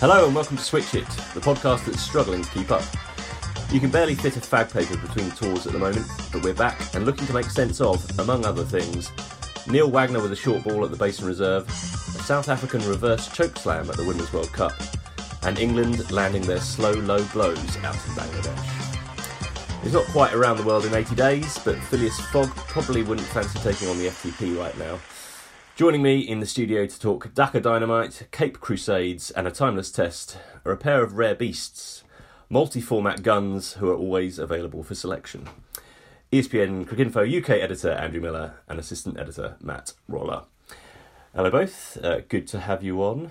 Hello and welcome to Switch Hit, the podcast that's struggling to keep up. You can barely fit a fag paper between tours at the moment, but we're back and looking to make sense of, among other things, Neil Wagner with a short ball at the Basin Reserve, a South African reverse choke slam at the Women's World Cup, and England landing their slow, low blows out in Bangladesh. It's not quite around the world in 80 days, but Phileas Fogg probably wouldn't fancy taking on the FTP right now. Joining me in the studio to talk Dhaka Dynamite, Cape Crusades, and a timeless test are a pair of rare beasts, multi format guns who are always available for selection. ESPN Cricinfo UK editor Andrew Miller and assistant editor Matt Roller. Hello, both. Uh, good to have you on.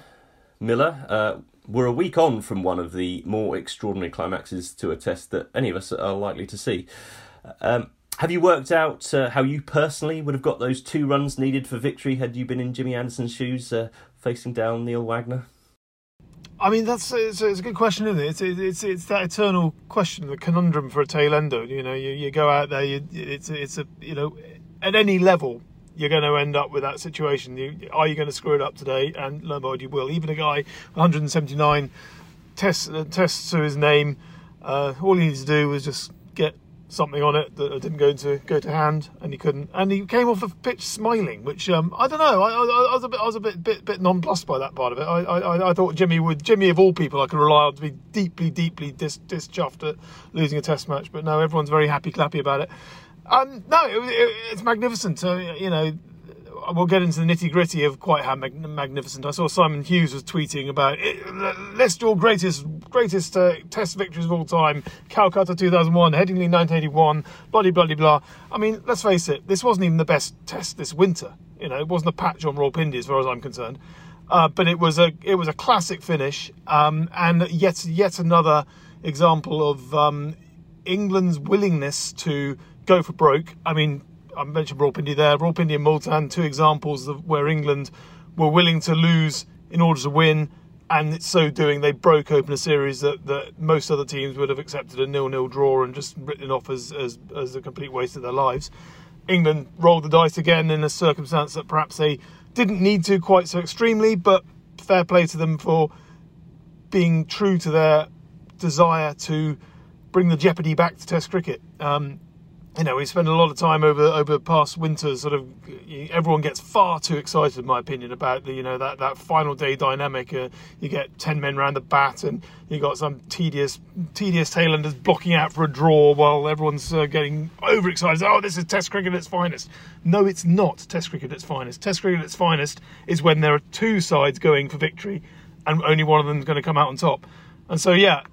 Miller, uh, we're a week on from one of the more extraordinary climaxes to a test that any of us are likely to see. Um, have you worked out uh, how you personally would have got those two runs needed for victory had you been in Jimmy Anderson's shoes uh, facing down Neil Wagner? I mean, that's it's, it's a good question, isn't it? It's, it's it's that eternal question, the conundrum for a tail ender. You know, you, you go out there, you, it's it's a you know, at any level, you're going to end up with that situation. You, are you going to screw it up today? And lo you will. Even a guy 179 tests uh, tests to his name. Uh, all he needs to do was just get something on it that didn't go to go to hand, and he couldn't. And he came off the pitch smiling, which um, I don't know. I, I, I, was a bit, I was a bit, bit, bit nonplussed by that part of it. I, I, I thought Jimmy would, Jimmy of all people, I could rely on to be deeply, deeply dis, dischuffed at losing a Test match. But no, everyone's very happy, clappy about it. Um, no, it, it, it's magnificent. Uh, you know, we'll get into the nitty gritty of quite how mag- magnificent. I saw Simon Hughes was tweeting about list your greatest greatest uh, Test victories of all time: Calcutta 2001, Headingley 1981, bloody bloody blah. I mean, let's face it, this wasn't even the best Test this winter. You know, it wasn't a patch on Rawalpindi as far as I'm concerned. Uh, but it was a it was a classic finish, um, and yet yet another example of um, England's willingness to go for broke. I mean, I mentioned Rawalpindi there, Rawalpindi and Multan, two examples of where England were willing to lose in order to win, and so doing, they broke open a series that, that most other teams would have accepted a nil-nil draw and just written off as, as, as a complete waste of their lives. England rolled the dice again in a circumstance that perhaps they didn't need to quite so extremely, but fair play to them for being true to their desire to bring the jeopardy back to Test cricket. Um, you know, we spend a lot of time over over past winters. Sort of, everyone gets far too excited, in my opinion, about the you know that that final day dynamic. Uh, you get ten men round the bat, and you got some tedious tedious tailenders blocking out for a draw while everyone's uh, getting overexcited. Oh, this is Test cricket at its finest. No, it's not Test cricket at its finest. Test cricket at its finest is when there are two sides going for victory, and only one of them is going to come out on top. And so, yeah,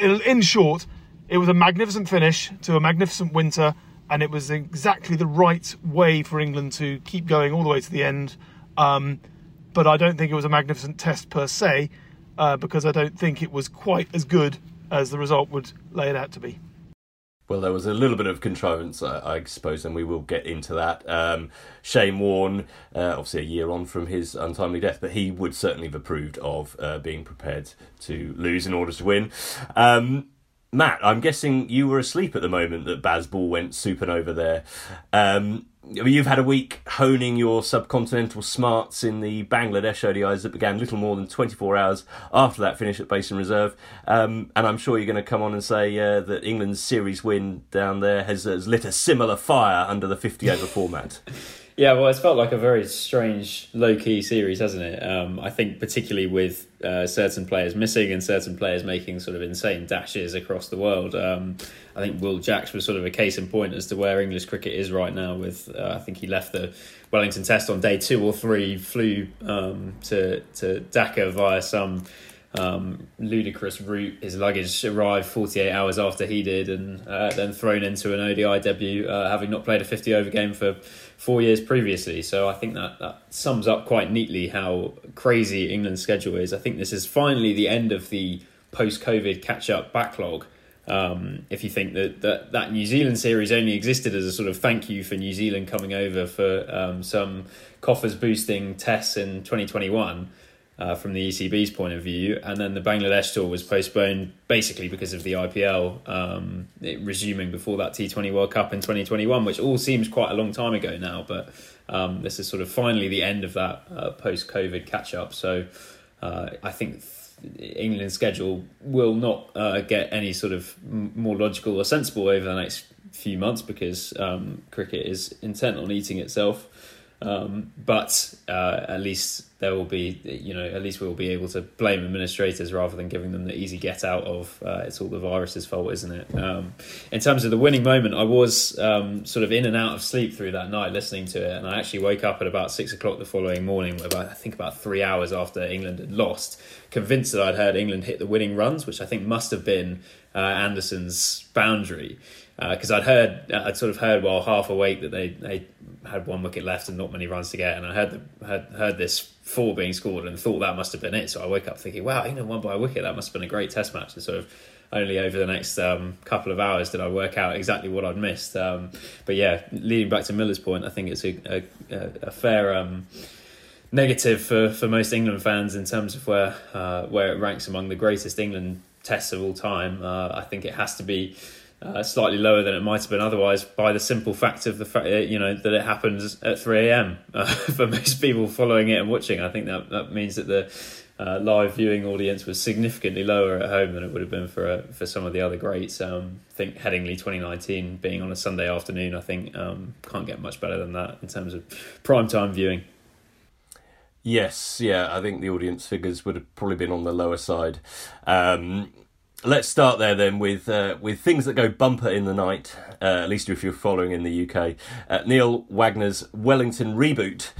in short it was a magnificent finish to a magnificent winter, and it was exactly the right way for England to keep going all the way to the end. Um, but I don't think it was a magnificent test per se, uh, because I don't think it was quite as good as the result would lay it out to be. Well, there was a little bit of contrivance, I, I suppose, and we will get into that. Um, Shane Warne, uh, obviously a year on from his untimely death, but he would certainly have approved of uh, being prepared to lose in order to win. Um, Matt, I'm guessing you were asleep at the moment that Bazball went supernova there. Um, you've had a week honing your subcontinental smarts in the Bangladesh ODIs that began little more than 24 hours after that finish at Basin Reserve. Um, and I'm sure you're going to come on and say uh, that England's series win down there has, has lit a similar fire under the 50 over format. Yeah, well, it's felt like a very strange, low key series, hasn't it? Um, I think, particularly with uh, certain players missing and certain players making sort of insane dashes across the world. Um, I think Will Jacks was sort of a case in point as to where English cricket is right now. With uh, I think he left the Wellington Test on day two or three, flew um, to to Dhaka via some um, ludicrous route. His luggage arrived 48 hours after he did, and uh, then thrown into an ODI debut, uh, having not played a 50 over game for four years previously. So I think that, that sums up quite neatly how crazy England's schedule is. I think this is finally the end of the post COVID catch up backlog. Um, if you think that, that that New Zealand series only existed as a sort of thank you for New Zealand coming over for um, some coffers boosting tests in 2021 uh, from the ECB's point of view. And then the Bangladesh tour was postponed basically because of the IPL um, resuming before that T20 World Cup in 2021, which all seems quite a long time ago now. But um, this is sort of finally the end of that uh, post COVID catch up. So uh, I think England's schedule will not uh, get any sort of more logical or sensible over the next few months because um, cricket is intent on eating itself. Um, but uh, at least there will be, you know, at least we will be able to blame administrators rather than giving them the easy get out of uh, it's all the virus's fault, isn't it? Um, in terms of the winning moment, I was um, sort of in and out of sleep through that night listening to it, and I actually woke up at about six o'clock the following morning, about I think about three hours after England had lost, convinced that I'd heard England hit the winning runs, which I think must have been uh, Anderson's boundary because uh, I'd heard, I'd sort of heard while half awake that they they had one wicket left and not many runs to get, and I heard the, heard heard this four being scored and thought that must have been it. So I woke up thinking, wow, England won by a wicket. That must have been a great Test match. And sort of only over the next um, couple of hours did I work out exactly what I'd missed. Um, but yeah, leading back to Miller's point, I think it's a a, a fair. Um, negative for, for most England fans in terms of where uh, where it ranks among the greatest England tests of all time. Uh, I think it has to be uh, slightly lower than it might have been otherwise by the simple fact of the fact uh, you know that it happens at 3 a.m. Uh, for most people following it and watching. I think that that means that the uh, live viewing audience was significantly lower at home than it would have been for uh, for some of the other greats. Um, I think Headingley 2019 being on a Sunday afternoon, I think um, can't get much better than that in terms of prime time viewing. Yes, yeah, I think the audience figures would have probably been on the lower side. Um, let's start there then with uh, with things that go bumper in the night. Uh, at least if you're following in the UK, uh, Neil Wagner's Wellington reboot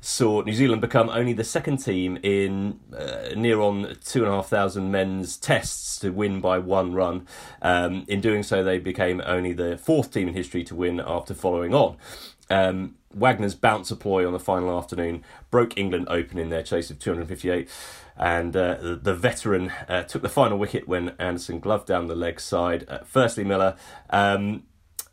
saw New Zealand become only the second team in uh, near on two and a half thousand men's tests to win by one run. Um, in doing so, they became only the fourth team in history to win after following on. Um, Wagner's bouncer ploy on the final afternoon broke England open in their chase of 258 and uh, the, veteran uh, took the final wicket when Anderson gloved down the leg side. Uh, firstly, Miller, um,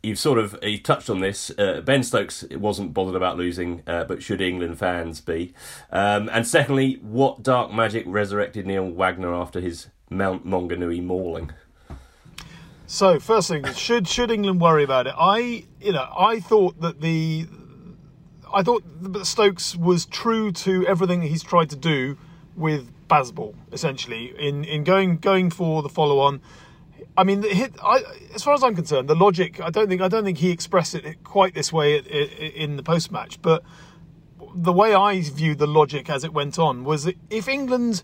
you've sort of you touched on this. Uh, ben Stokes wasn't bothered about losing, uh, but should England fans be? Um, and secondly, what dark magic resurrected Neil Wagner after his Mount Maunganui mauling? So, first thing, should should England worry about it? I, you know, I thought that the, I thought Stokes was true to everything he's tried to do with Bazball essentially in in going going for the follow on. I mean, hit, I, as far as I'm concerned, the logic. I don't think I don't think he expressed it quite this way in the post match, but the way I viewed the logic as it went on was that if England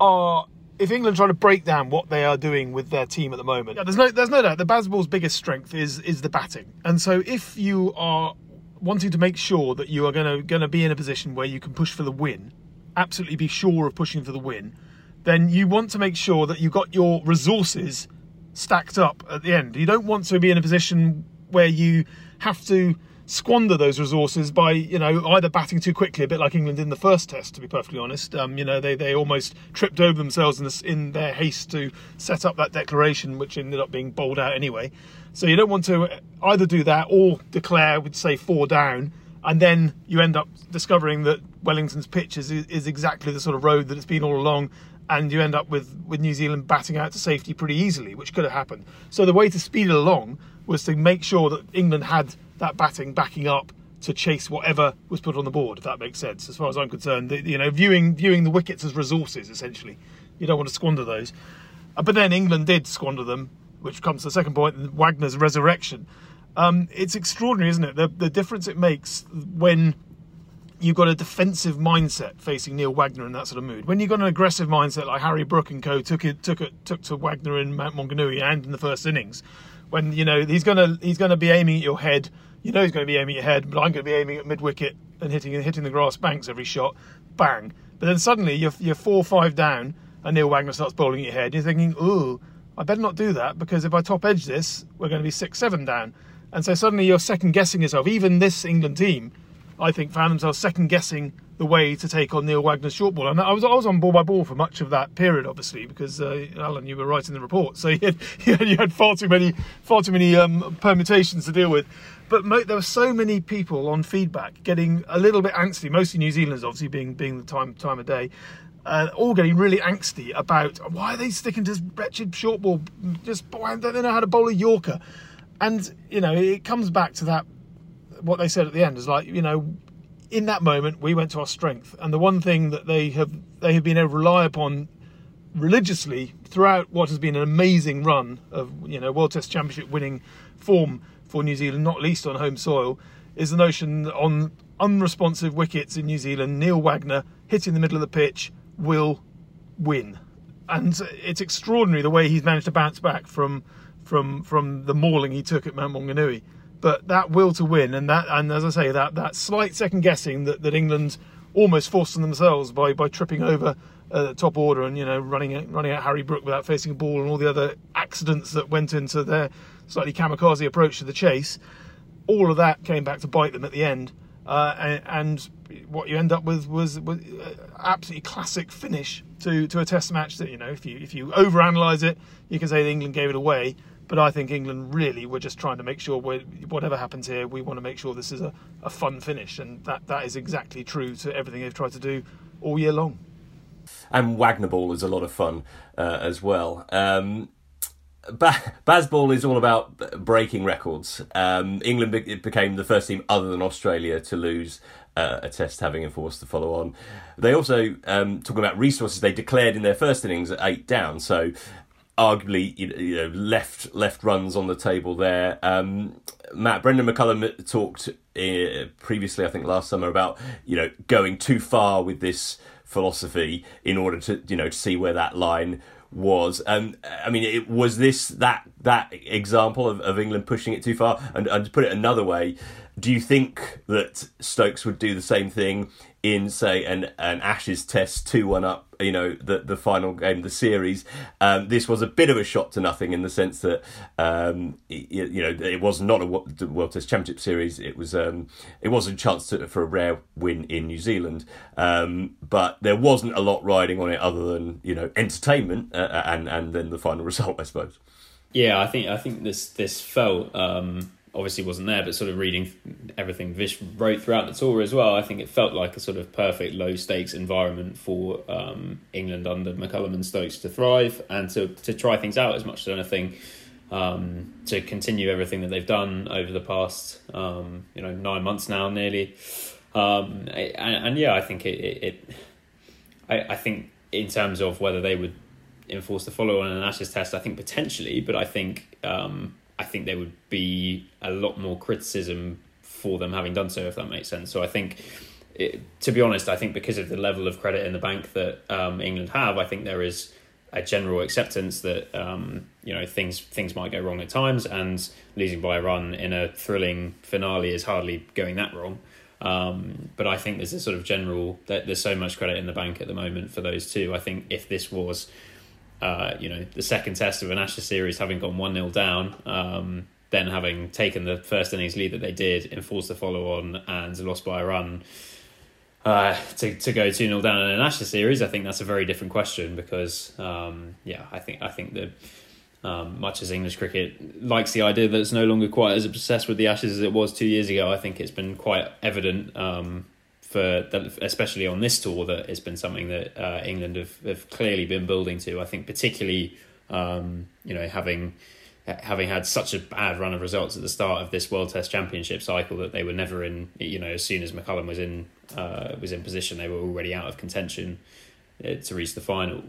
are if England try to break down what they are doing with their team at the moment, yeah, there's no there's no doubt the Bazball's biggest strength is is the batting, and so if you are wanting to make sure that you are going to going to be in a position where you can push for the win absolutely be sure of pushing for the win, then you want to make sure that you've got your resources stacked up at the end. You don't want to be in a position where you have to squander those resources by you know either batting too quickly, a bit like England in the first test. To be perfectly honest, um, you know they, they almost tripped over themselves in, in their haste to set up that declaration, which ended up being bowled out anyway. So you don't want to either do that or declare, would say four down and then you end up discovering that Wellington's pitch is, is exactly the sort of road that it's been all along, and you end up with, with New Zealand batting out to safety pretty easily, which could have happened. So the way to speed it along was to make sure that England had that batting backing up to chase whatever was put on the board, if that makes sense. As far as I'm concerned, the, you know, viewing viewing the wickets as resources essentially, you don't want to squander those. Uh, but then England did squander them, which comes to the second point: Wagner's resurrection. Um, it's extraordinary, isn't it? The, the difference it makes when you've got a defensive mindset facing Neil Wagner in that sort of mood. When you've got an aggressive mindset like Harry Brook and co took it took it took to Wagner in Mount Maunganui and in the first innings, when you know he's gonna he's gonna be aiming at your head. You know he's going to be aiming at your head, but I'm going to be aiming at mid wicket and hitting hitting the grass banks every shot, bang. But then suddenly you're you're four five down, and Neil Wagner starts bowling at your head. You're thinking, ooh, I better not do that because if I top edge this, we're going to be six seven down. And so suddenly you're second guessing yourself. Even this England team, I think, found themselves second guessing the way to take on Neil Wagner's short ball. And I was I was on ball by ball for much of that period, obviously, because uh, Alan, you were writing the report, so you had, you had, far too many far too many um, permutations to deal with. But mo- there were so many people on feedback getting a little bit angsty, mostly New Zealanders, obviously being being the time time of day. Uh, all getting really angsty about why are they sticking to this wretched short ball? Just why don't they know how to bowl a Yorker? And you know it comes back to that what they said at the end is like you know in that moment we went to our strength and the one thing that they have they have been able to rely upon religiously throughout what has been an amazing run of you know World Test Championship winning form for New Zealand, not least on home soil, is the notion that on unresponsive wickets in New Zealand, Neil Wagner hitting the middle of the pitch will win. And it's extraordinary the way he's managed to bounce back from from from the mauling he took at Mount Maunganui. But that will to win and that and as I say, that that slight second guessing that, that England almost forced on themselves by by tripping over uh, top order and you know running running at Harry Brook without facing a ball and all the other accidents that went into their slightly kamikaze approach to the chase. All of that came back to bite them at the end, uh, and, and, what you end up with was, was uh, absolutely classic finish to, to a Test match. That you know, if you if you overanalyze it, you can say that England gave it away. But I think England really were just trying to make sure whatever happens here, we want to make sure this is a, a fun finish, and that, that is exactly true to everything they've tried to do all year long and Wagner Ball is a lot of fun uh, as well. Um, Bazball is all about breaking records. Um, England be- became the first team other than Australia to lose uh, a test, having enforced the follow on. They also, um, talking about resources, they declared in their first innings at eight down. So arguably you know left left runs on the table there. Um, Matt Brendan McCullum talked uh, previously, I think last summer, about you know going too far with this philosophy in order to you know to see where that line was. Um, I mean, it was this that that example of, of England pushing it too far. And, and to put it another way, do you think that Stokes would do the same thing in say an an Ashes test two one up you know the the final game of the series. Um, this was a bit of a shot to nothing in the sense that um, you, you, know it was not a World Test Championship series. It was um, it was a chance to, for a rare win in New Zealand. Um, but there wasn't a lot riding on it other than you know entertainment uh, and and then the final result I suppose. Yeah I think I think this this felt um, obviously wasn't there, but sort of reading everything Vish wrote throughout the tour as well, I think it felt like a sort of perfect low stakes environment for um, England under McCullum and Stokes to thrive and to, to try things out as much as anything. Um, to continue everything that they've done over the past, um, you know, nine months now, nearly, um, and, and, yeah, I think it, it, it I, I think in terms of whether they would enforce the follow on an Ashes test, I think potentially, but I think um, I think there would be a lot more criticism for them having done so, if that makes sense. So I think, it, to be honest, I think because of the level of credit in the bank that um, England have, I think there is a general acceptance that um, you know things things might go wrong at times, and losing by a run in a thrilling finale is hardly going that wrong. Um, but I think there's a sort of general that there's so much credit in the bank at the moment for those two. I think if this was uh, you know, the second test of an Ashes series having gone 1 0 down, um, then having taken the first innings lead that they did, enforced the follow on, and lost by a run. Uh, to to go two 0 down in an Ashes series, I think that's a very different question because um, yeah, I think I think that um, much as English cricket likes the idea that it's no longer quite as obsessed with the Ashes as it was two years ago, I think it's been quite evident um, for the, especially on this tour that it's been something that uh, England have, have clearly been building to. I think particularly um, you know having having had such a bad run of results at the start of this World Test Championship cycle that they were never in. You know, as soon as McCullum was in uh, was in position, they were already out of contention uh, to reach the final.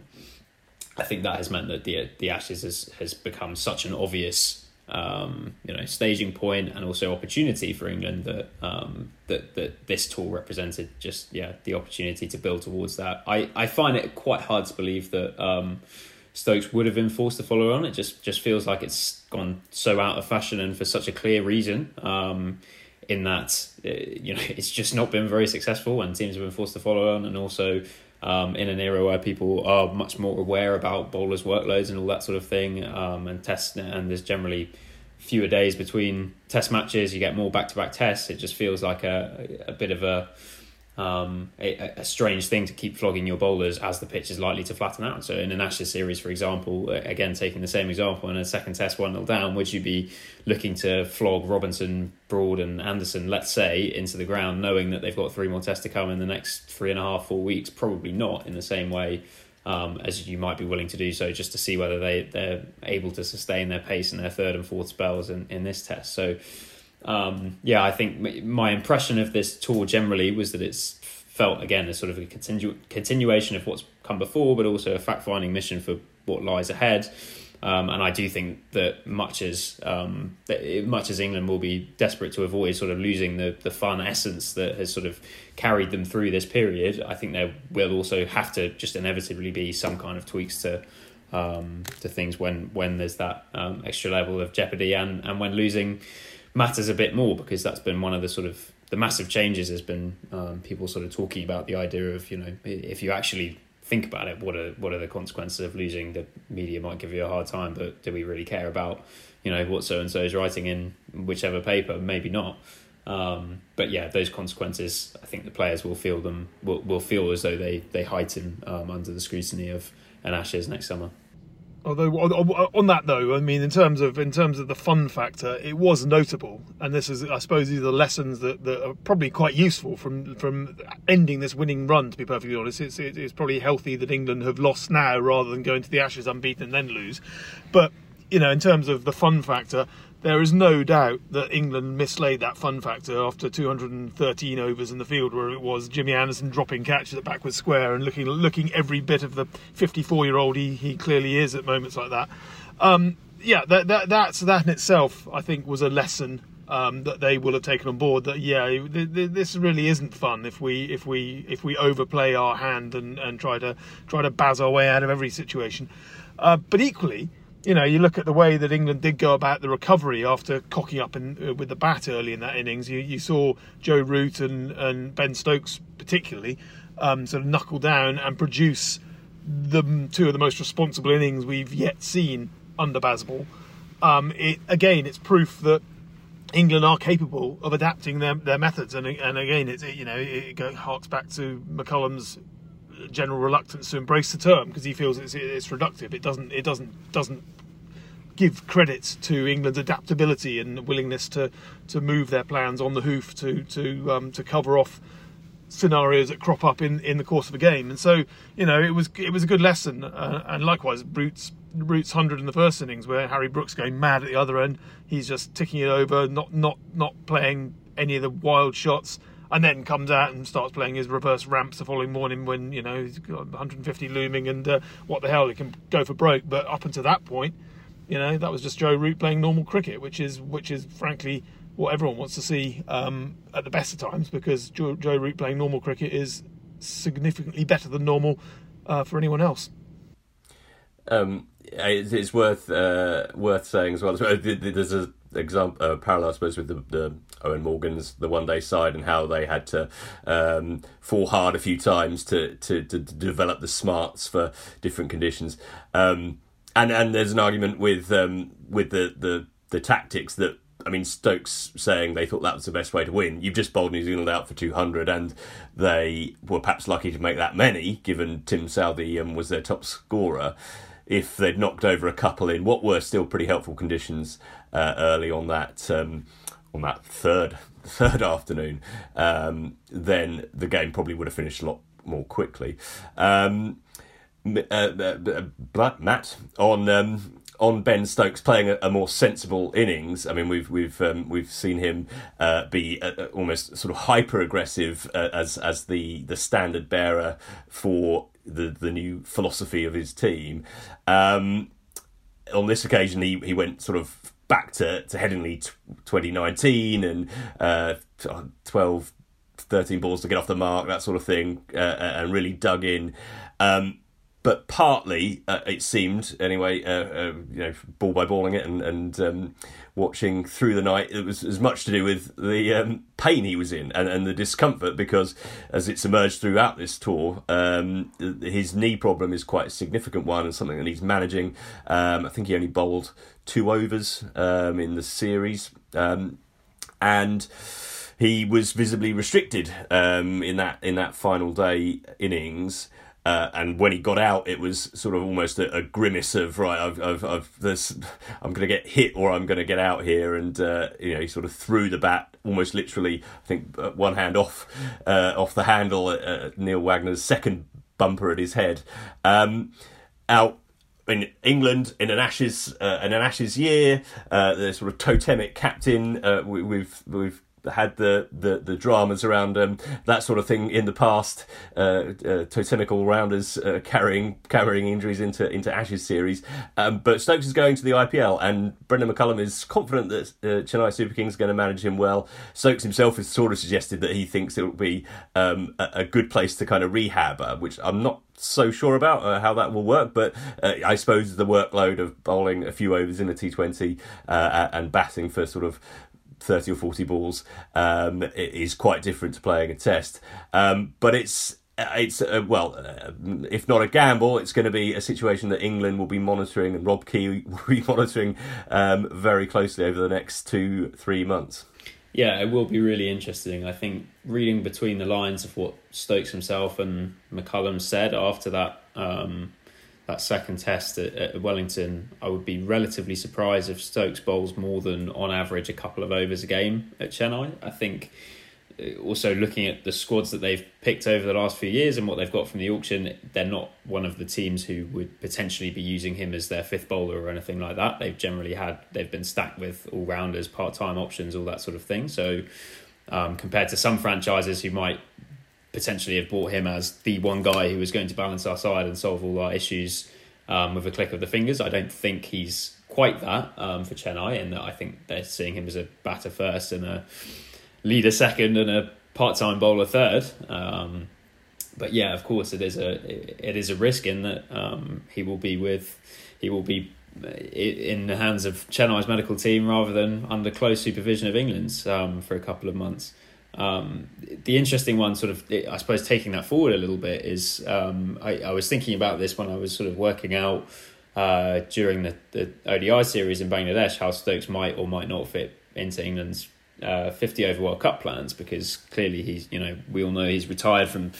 I think that has meant that the the Ashes has has become such an obvious um, you know staging point and also opportunity for England that um, that that this tour represented just yeah the opportunity to build towards that. I, I find it quite hard to believe that um, Stokes would have been forced to follow on. It just just feels like it's gone so out of fashion and for such a clear reason. Um, in that uh, you know it's just not been very successful and teams have been forced to follow on and also um, in an era where people are much more aware about bowlers' workloads and all that sort of thing, um, and tests, and there's generally fewer days between test matches. You get more back-to-back tests. It just feels like a a bit of a um, a, a, strange thing to keep flogging your bowlers as the pitch is likely to flatten out. So in an Ashes series, for example, again taking the same example in a second test one 0 down, would you be looking to flog Robinson, Broad, and Anderson, let's say, into the ground, knowing that they've got three more tests to come in the next three and a half, four weeks? Probably not in the same way. Um, as you might be willing to do so, just to see whether they they're able to sustain their pace in their third and fourth spells in, in this test. So, um, yeah, I think my impression of this tour generally was that it's felt again as sort of a continu- continuation of what's come before, but also a fact finding mission for what lies ahead. Um, and I do think that much as um, much as England will be desperate to avoid sort of losing the the fun essence that has sort of carried them through this period, I think there will also have to just inevitably be some kind of tweaks to um, to things when when there's that um, extra level of jeopardy and and when losing matters a bit more because that's been one of the sort of the massive changes has been um, people sort of talking about the idea of you know if you actually think about it what are what are the consequences of losing? The media might give you a hard time but do we really care about you know what so and so is writing in whichever paper? Maybe not. Um, but yeah those consequences I think the players will feel them will, will feel as though they they heighten um, under the scrutiny of an Ashes next summer Although on that though, I mean, in terms of in terms of the fun factor, it was notable, and this is, I suppose, these are the lessons that, that are probably quite useful from from ending this winning run. To be perfectly honest, it's it's probably healthy that England have lost now rather than going to the Ashes unbeaten and then lose. But you know, in terms of the fun factor, there is no doubt that England mislaid that fun factor after 213 overs in the field, where it was Jimmy Anderson dropping catches at backwards square and looking looking every bit of the 54 year old he, he clearly is at moments like that. Um, yeah, that, that that's that in itself, I think, was a lesson um, that they will have taken on board. That yeah, th- th- this really isn't fun if we if we if we overplay our hand and, and try to try to baz our way out of every situation. Uh, but equally you know, you look at the way that England did go about the recovery after cocking up in, uh, with the bat early in that innings. You, you saw Joe Root and, and Ben Stokes particularly um, sort of knuckle down and produce the two of the most responsible innings we've yet seen under Bazball. Um, it again, it's proof that England are capable of adapting their, their methods, and and again, it, you know it, it harks back to McCullum's general reluctance to embrace the term because he feels it's, it's reductive. It doesn't it doesn't doesn't give credit to England's adaptability and willingness to to move their plans on the hoof to to um, to cover off scenarios that crop up in, in the course of a game. And so you know it was it was a good lesson. Uh, and likewise, Root's Root's hundred in the first innings where Harry Brooks going mad at the other end. He's just ticking it over, not not not playing any of the wild shots and then comes out and starts playing his reverse ramps the following morning when you know he's got 150 looming and uh, what the hell he can go for broke. But up until that point, you know that was just Joe Root playing normal cricket, which is which is frankly what everyone wants to see um, at the best of times because Joe, Joe Root playing normal cricket is significantly better than normal uh, for anyone else. Um, it's worth uh, worth saying as well. There's a example uh, parallel, I suppose, with the, the Eoin Morgan's the one day side and how they had to um, fall hard a few times to, to, to develop the smarts for different conditions. Um, and and there's an argument with um, with the, the the tactics that I mean, Stokes saying they thought that was the best way to win. You've just bowled New Zealand out for 200, and they were perhaps lucky to make that many, given Tim Southee um, was their top scorer if they'd knocked over a couple in what were still pretty helpful conditions uh, early on that um, on that third third afternoon, um, then the game probably would have finished a lot more quickly. Um, Matt on um, on Ben Stokes playing a, a, more sensible innings. I mean, we've we've um, we've seen him uh, be uh, uh almost sort of hyper aggressive uh, as as the the standard bearer for the the new philosophy of his team. Um, on this occasion, he he went sort of back to to Headingley 2019 and uh, 12, 13 balls to get off the mark, that sort of thing, uh, and really dug in. Um, but partly uh, it seemed anyway uh, uh, you know ball by balling it and and um, watching through the night it was as much to do with the um, pain he was in and, and the discomfort because as it's emerged throughout this tour um, his knee problem is quite a significant one and something that he's managing. Um, I think he only bowled two overs um, in the series. Um, and he was visibly restricted in that in that final day innings uh, and when he got out, it was sort of almost a, a grimace of right, I've, I've, I've this, I'm going to get hit or I'm going to get out here, and uh, you know he sort of threw the bat almost literally, I think, uh, one hand off uh, off the handle at, Neil Wagner's second bumper at his head. Um, out in England in an Ashes uh, in an Ashes year, uh, the sort of totemic captain. Uh, we, we've, we've had the, the, the dramas around um, that sort of thing in the past. Uh, uh, totemical rounders uh, carrying carrying injuries into into Ashes series, um, but Stokes is going to the IPL, and Brendan McCullum is confident that uh, Chennai Super Kings are going to manage him well. Stokes himself has sort of suggested that he thinks it will be um, a, a, good place to kind of rehab, uh, which I'm not so sure about uh, how that will work, but uh, I suppose the workload of bowling a few overs in a T20 uh, and batting for sort of 30 or 40 balls um, is quite different to playing a test. Um, but it's it's uh, well, uh, if not a gamble, it's going to be a situation that England will be monitoring and Rob Key will be monitoring um, very closely over the next two, three months. Yeah, it will be really interesting. I think reading between the lines of what Stokes himself and McCullum said after that um, that second test at, at, Wellington, I would be relatively surprised if Stokes bowls more than on average a couple of overs a game at Chennai. I think uh, also looking at the squads that they've picked over the last few years and what they've got from the auction, they're not one of the teams who would potentially be using him as their fifth bowler or anything like that. They've generally had they've been stacked with all rounders, part time options, all that sort of thing. So um, compared to some franchises who might potentially have bought him as the one guy who was going to balance our side and solve all our issues um, with a click of the fingers. I don't think he's quite that um, for Chennai, and that I think they're seeing him as a batter first and a leader second and a part-time bowler third. Um, but yeah, of course, it is a it is a risk in that um, he will be with he will be in the hands of Chennai's medical team rather than under close supervision of England's um, for a couple of months. Um, the interesting one, sort of, I suppose, taking that forward a little bit is um, I, I, was thinking about this when I was sort of working out uh, during the, the ODI series in Bangladesh how Stokes might or might not fit into England's uh, 50 over World Cup plans because clearly he's, you know, we all know he's retired from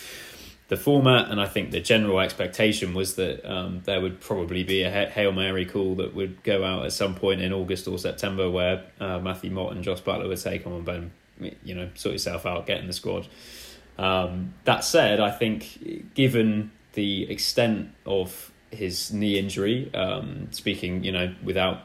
the format, and I think the general expectation was that um, there would probably be a Hail Mary call that would go out at some point in August or September where uh, Matthew Mott and Jos Buttler would take on Ben you know, sort yourself out, get in the squad. Um, that said, I think given the extent of his knee injury, um, speaking, you know, without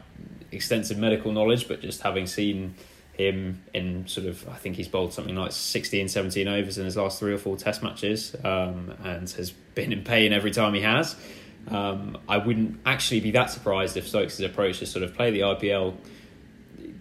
extensive medical knowledge, but just having seen him in sort of, I think he's bowled something like 16, 17 overs in his last three or four test matches um, and has been in pain every time he has. Um, I wouldn't actually be that surprised if Stokes' approach is sort of play the IPL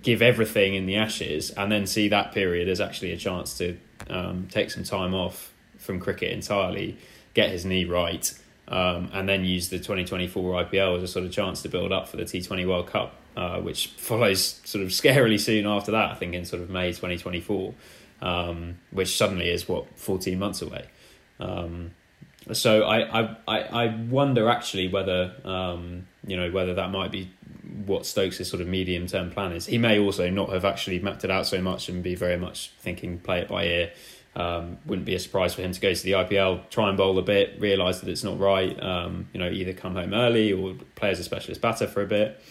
give everything in the Ashes and then see that period as actually a chance to um, take some time off from cricket entirely, get his knee right, um, and then use the 2024 IPL as a sort of chance to build up for the T20 World Cup, uh, which follows sort of scarily soon after that, I think in sort of May 2024, um, which suddenly is what 14 months away. Um, so I, I, I wonder actually whether um, you know whether that might be what Stokes' sort of medium term plan is. He may also not have actually mapped it out so much and be very much thinking play it by ear. Um, wouldn't be a surprise for him to go to the IPL, try and bowl a bit, realise that it's not right. Um, you know, either come home early or play as a specialist batter for a bit.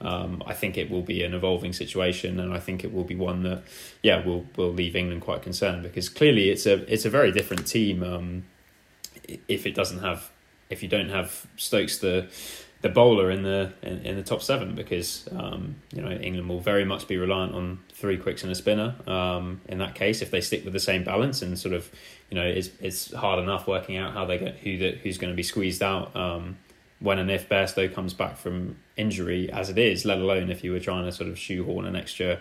Um, I think it will be an evolving situation, and I think it will be one that, yeah, will will leave England quite concerned because clearly it's a it's a very different team. Um, if it doesn't have, if you don't have Stokes the the bowler in the in, in the top seven because um, you know England will very much be reliant on three quicks and a spinner. Um, in that case, if they stick with the same balance and sort of you know it's it's hard enough working out how they get who the, who's going to be squeezed out um, when and if Bairstow comes back from injury as it is, let alone if you were trying to sort of shoehorn an extra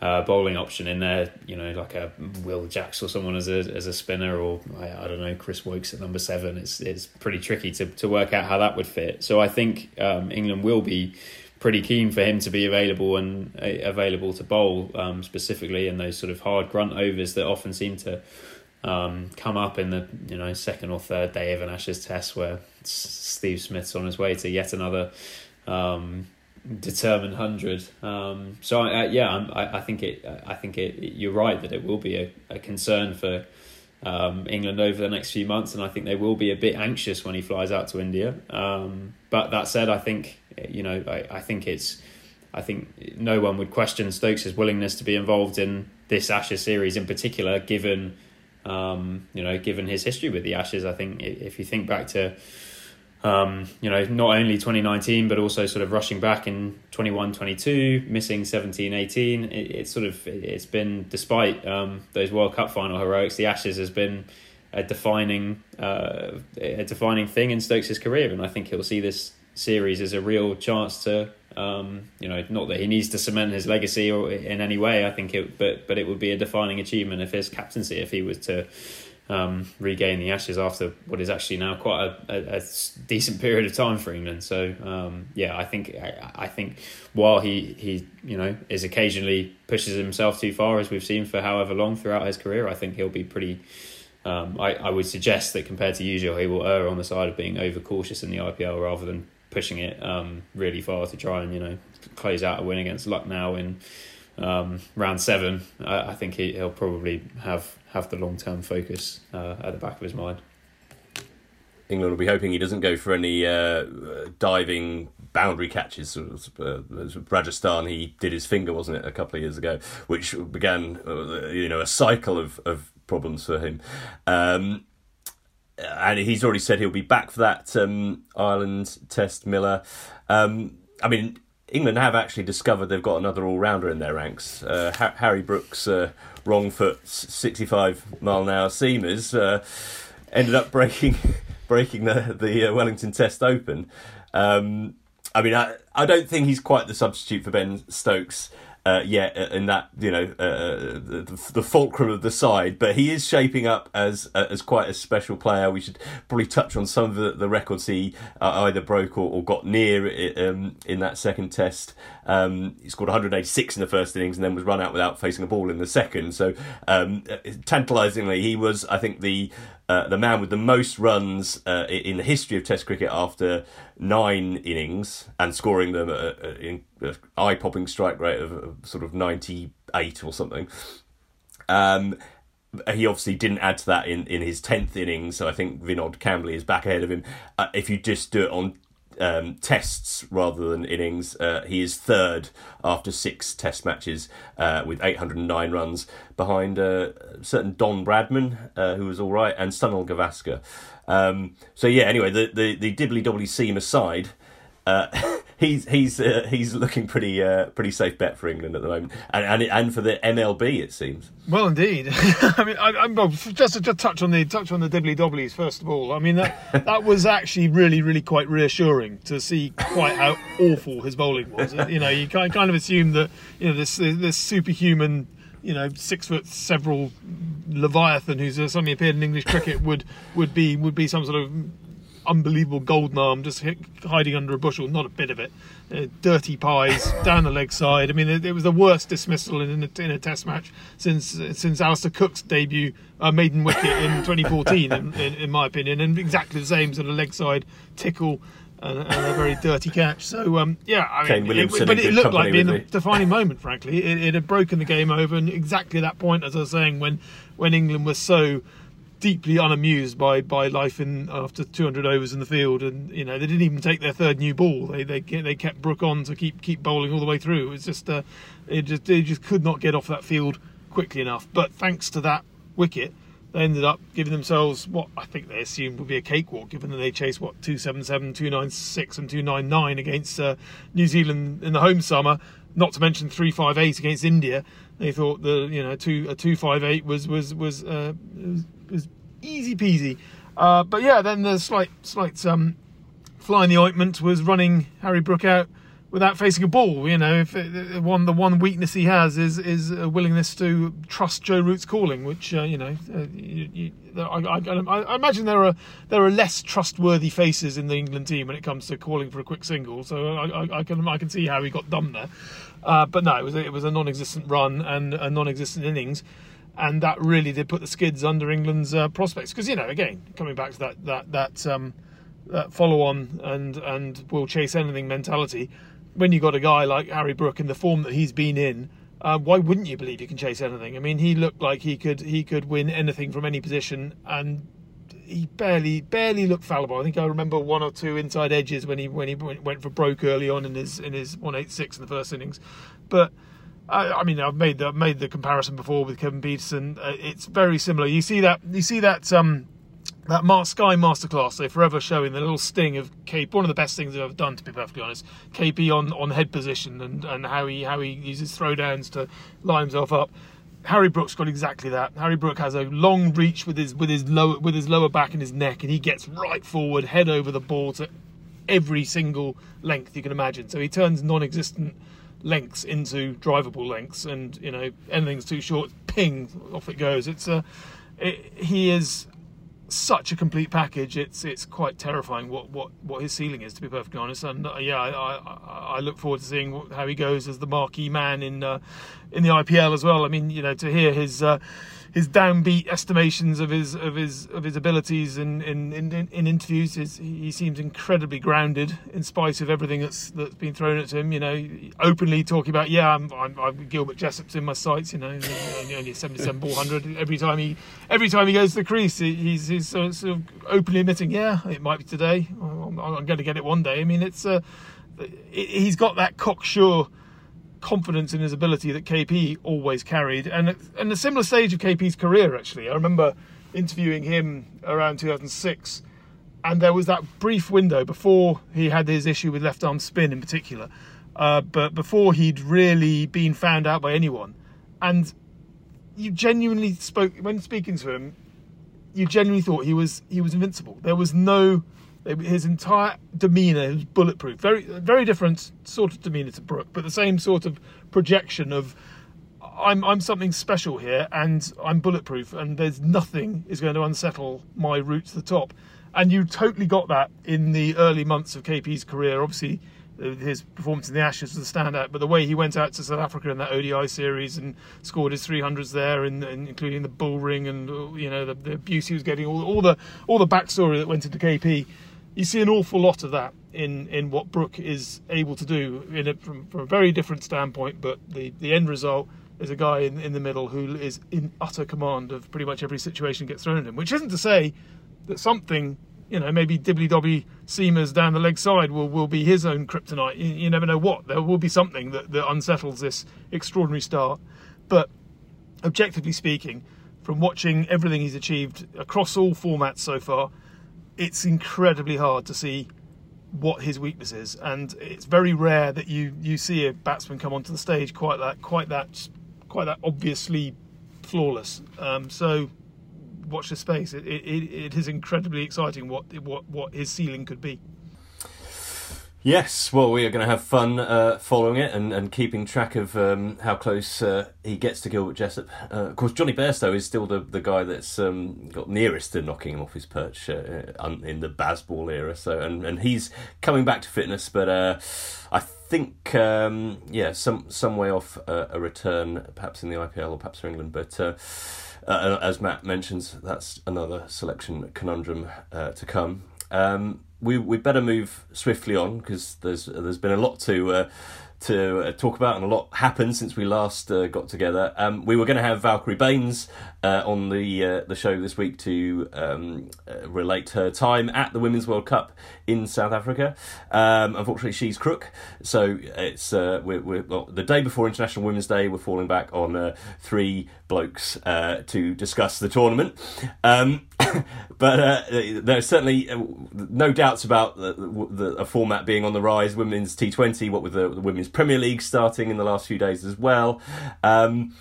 uh, bowling option in there, you know, like a Will Jacks or someone as a as a spinner, or I, I, don't know, Chris Woakes at number seven. It's it's pretty tricky to to work out how that would fit. So I think um, England will be pretty keen for him to be available and uh, available to bowl um, specifically in those sort of hard grunt overs that often seem to um, come up in the you know second or third day of an Ashes test where Steve Smith's on his way to yet another um, determined hundred. Um, so I, I, yeah, I, I think it. I think it. You're right that it will be a, a concern for um, England over the next few months, and I think they will be a bit anxious when he flies out to India. Um, but that said, I think you know, I, I think it's. I think no one would question Stokes' willingness to be involved in this Ashes series in particular, given um, you know, given his history with the Ashes. I think if you think back to um, you know, not only 2019, but also sort of rushing back in 21, 22, missing 17, 18. It, it's sort of, it's been, despite um, those World Cup final heroics, the Ashes has been a defining, uh, a defining thing in Stokes' career. And I think he'll see this series as a real chance to, um, you know, not that he needs to cement his legacy or in any way. I think it, but, but it would be a defining achievement of his captaincy if he was to, um, regain the Ashes after what is actually now quite a, a, a decent period of time for England. So um, yeah, I think I, I, think while he he you know is occasionally pushes himself too far as we've seen for however long throughout his career, I think he'll be pretty. Um, I, I would suggest that compared to usual, he will err on the side of being overcautious in the IPL rather than pushing it um, really far to try and you know close out a win against Lucknow in um, round seven. I, I think he, he'll probably have have the long term focus uh, at the back of his mind. England will be hoping he doesn't go for any uh, diving boundary catches. Uh, Rajasthan, he did his finger, wasn't it, a couple of years ago, which began, uh, you know, a cycle of, of problems for him. Um, and he's already said he'll be back for that um, Ireland Test. Miller, um, I mean, England have actually discovered they've got another all rounder in their ranks. Uh, ha- Harry Brooks, uh, wrong foot, 65 mile an hour seamers, uh, ended up breaking breaking the the uh, Wellington Test Open. Um, I mean, I, I don't think he's quite the substitute for Ben Stokes uh, yet uh, in that you know uh, uh, the, the, fulcrum of the side, but he is shaping up as uh, as quite a special player. We should probably touch on some of the, the records he uh, either broke or, or got near um, in that second test. Um, he scored 186 in the first innings and then was run out without facing a ball in the second. So um, tantalisingly, he was I think the uh, the man with the most runs uh, in the history of Test cricket after nine innings and scoring them an eye-popping strike rate of sort of 98 or something. Um, he obviously didn't add to that in, in his 10th innings, so I think Vinod Kambli is back ahead of him. Uh, if you just do it on um, tests rather than innings. Uh, he is third after six test matches uh, with 809 runs behind uh, certain Don Bradman, uh, who was all right, and Sunil Gavaskar. Um, so, yeah, anyway, the, the, the dibbly dobbly seam aside, uh, he's he's uh, he's looking pretty uh, pretty safe bet for England at the moment, and and, and for the MLB it seems. Well, indeed. I mean, I, am just to just touch on the touch on the dibbly dobblies first of all. I mean that that was actually really really quite reassuring to see quite how awful his bowling was. You know, you kind kind of assume that you know this this superhuman you know, six foot several leviathan who's suddenly appeared in English cricket would would be would be some sort of unbelievable golden arm just hiding under a bushel. Not a bit of it. Uh, dirty pies down the leg side. I mean, it, it was the worst dismissal in, in, a, in, a, Test match since since Alastair Cook's debut, uh, maiden wicket in 2014, in, in, in, my opinion, and exactly the same sort of leg side tickle. And, and a very dirty catch. So um, yeah, I mean, it, but it looked like being a defining moment. Frankly, it, it had broken the game over, and exactly that point, as I was saying, when when England was so deeply unamused by by life in after 200 overs in the field, and you know they didn't even take their third new ball. They they they kept Brook on to keep keep bowling all the way through. It was just uh, it just they just could not get off that field quickly enough. But thanks to that wicket, they ended up giving themselves what I think they assumed would be a cakewalk, given that they chased what 277, 296, and 299 against uh, New Zealand in the home summer. Not to mention 358 against India. They thought the you know two a 258 was was was, uh, was was easy peasy. Uh, but yeah, then the slight slight um, fly in the ointment was running Harry Brook out without facing a ball. You know, if it, one the one weakness he has is is a willingness to trust Joe Root's calling, which uh, you know, uh, you, you, I, I, I, imagine there are there are less trustworthy faces in the England team when it comes to calling for a quick single. So I, can I can see how he got done there. Uh, but no, it was it was a non-existent run and a non-existent innings and that really did put the skids under England's uh, prospects. Because you know, again, coming back to that that that, um, that follow on and and will chase anything mentality. When you got a guy like Harry Brook in the form that he's been in, uh, why wouldn't you believe you can chase anything? I mean, he looked like he could he could win anything from any position, and he barely barely looked fallible. I think I remember one or two inside edges when he when he went for broke early on in his in his one eight six in the first innings, but I, mean, I've made the made the comparison before with Kevin Pietersen. Uh, it's very similar. You see that you see that um, that Mar- Sky Masterclass, they forever showing the little sting of KP. One of the best things they've ever done, to be perfectly honest. KP on, on head position and, and how he how he uses throwdowns to line himself up. Harry Brook's got exactly that. Harry Brook has a long reach with his with his lower with his lower back and his neck, and he gets right forward, head over the ball to every single length you can imagine. So he turns non-existent lengths into drivable lengths, and you know anything's too short, ping off it goes. It's a it, he is such a complete package. It's it's quite terrifying what, what, what his ceiling is, to be perfectly honest. And uh, yeah, I, I, I look forward to seeing how he goes as the marquee man in uh, in the IPL as well. I mean, you know, to hear his. Uh, his downbeat estimations of his of his of his abilities in in, in, in interviews. He seems incredibly grounded in spite of everything that's that's been thrown at him. You know, openly talking about yeah, I'm, I'm, I'm Gilbert Jessop's in my sights. You know, only, only 77 ball hundred. Every time he every time he goes to the crease, he's he's sort of openly admitting yeah, it might be today. I'm, I'm going to get it one day. I mean, it's uh, he's got that cocksure confidence in his ability that KP always carried, and and a similar stage of KP's career actually. I remember interviewing him around 2006, and there was that brief window before he had his issue with left arm spin in particular, uh, but before he'd really been found out by anyone, and you genuinely spoke when speaking to him, you genuinely thought he was he was invincible. There was no his entire demeanour was bulletproof. Very, very different sort of demeanour to Brook, but the same sort of projection of I'm, I'm something special here, and I'm bulletproof, and there's nothing is going to unsettle my route to the top. And you totally got that in the early months of KP's career. Obviously, uh, his performance in the Ashes was a standout, but the way he went out to South Africa in that ODI series and scored his 300s there, and, and including the bull ring and you know the, the abuse he was getting, all, all the all the backstory that went into KP you see an awful lot of that in, in what Brook is able to do in a, from, from a very different standpoint, but the, the end result is a guy in, in the middle who is in utter command of pretty much every situation gets thrown at him, which isn't to say that something, you know, maybe dibbly dobby seamers down the leg side will, will be his own kryptonite. You, you never know what. There will be something that, that unsettles this extraordinary start. But objectively speaking, from watching everything he's achieved across all formats so far, it's incredibly hard to see what his weakness is, and it's very rare that you you see a batsman come onto the stage quite that quite that quite that obviously flawless. Um, so watch the space. It, it, it is incredibly exciting what what what his ceiling could be. Yes, well, we are going to have fun uh, following it and, and keeping track of um, how close uh, he gets to Gilbert Jessop. Uh, of course, Jonny Bairstow is still the, the guy that's um, got nearest to knocking him off his perch uh, in the Bazball era. So, and, and he's coming back to fitness, but uh, I think um, yeah, some some way off a return, perhaps in the IPL or perhaps for England, but. Uh, as Matt mentions, that's another selection conundrum to come. Um, we we better move swiftly on because there's there's been a lot to uh, to uh, talk about and a lot happened since we last uh, got together. Um, we were going to have Valkerie Baynes uh, on the uh, the show this week to um, uh, relate her time at the Women's World Cup in South Africa. Um, unfortunately, she's crook, so it's we're, we're well, the day before International Women's Day. We're falling back on three blokes to discuss the tournament. Um, but uh, there's certainly uh, no doubts about the, the, a format being on the rise. Women's T20, what with the, the, Women's Premier League starting in the last few days as well. Um,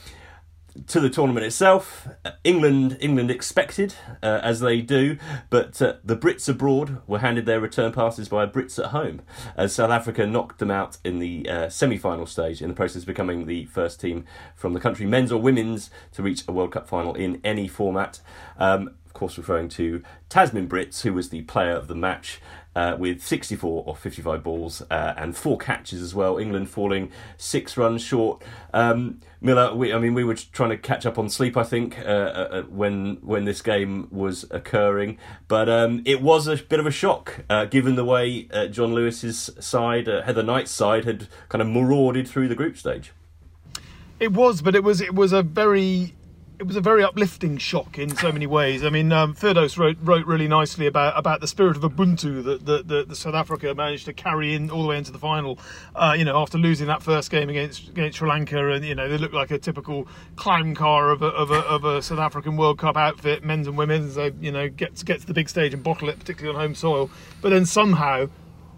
to the tournament itself, England England expected uh, as they do, but uh, the Brits abroad were handed their return passes by Brits at home as South Africa knocked them out in the uh, semi-final stage in the process of becoming the first team from the country, men's or women's, to reach a World Cup final in any format. Um, of course, referring to Tazmin Brits, who was the player of the match uh, with 64 or 55 balls uh, and four catches as well. England falling six runs short. Um, Miller, we, I mean, we were trying to catch up on sleep, I think, uh, uh, uh when when this game was occurring, but um, it was a bit of a shock uh, given the way Jon Lewis's side, Heather Knight's side, had kind of marauded through the group stage. It was, but it was it was a very it was a very uplifting shock in so many ways. I mean, um, Firdose wrote wrote really nicely about about the spirit of Ubuntu that that, that, that South Africa managed to carry in all the way into the final. Uh, you know, after losing that first game against against Sri Lanka, and you know they looked like a typical clown car of a, of a, of a South African World Cup outfit, men's and women's. They you know get to, get to the big stage and bottle it, particularly on home soil. But then somehow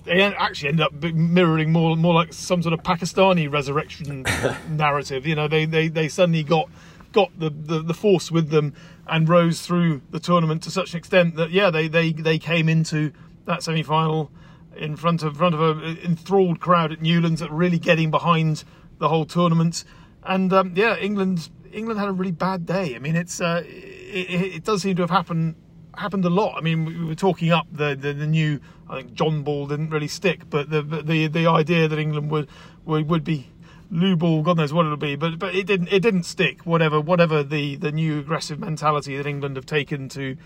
they actually end up mirroring more more like some sort of Pakistani resurrection narrative. You know, they, they, they suddenly got got the, the, the, force with them and rose through the tournament to such an extent that yeah they they, they came into that semi final in front of front of an enthralled crowd at Newlands that really getting behind the whole tournament. And um, yeah England England had a really bad day. I mean it's uh, it, it, does seem to have happened happened a lot. I mean we were talking up the the, the new I think John Ball didn't really stick but the the the idea that England would would, would be loo ball, God knows what it'll be, but but it didn't it didn't stick. Whatever whatever the the new aggressive mentality that England have taken to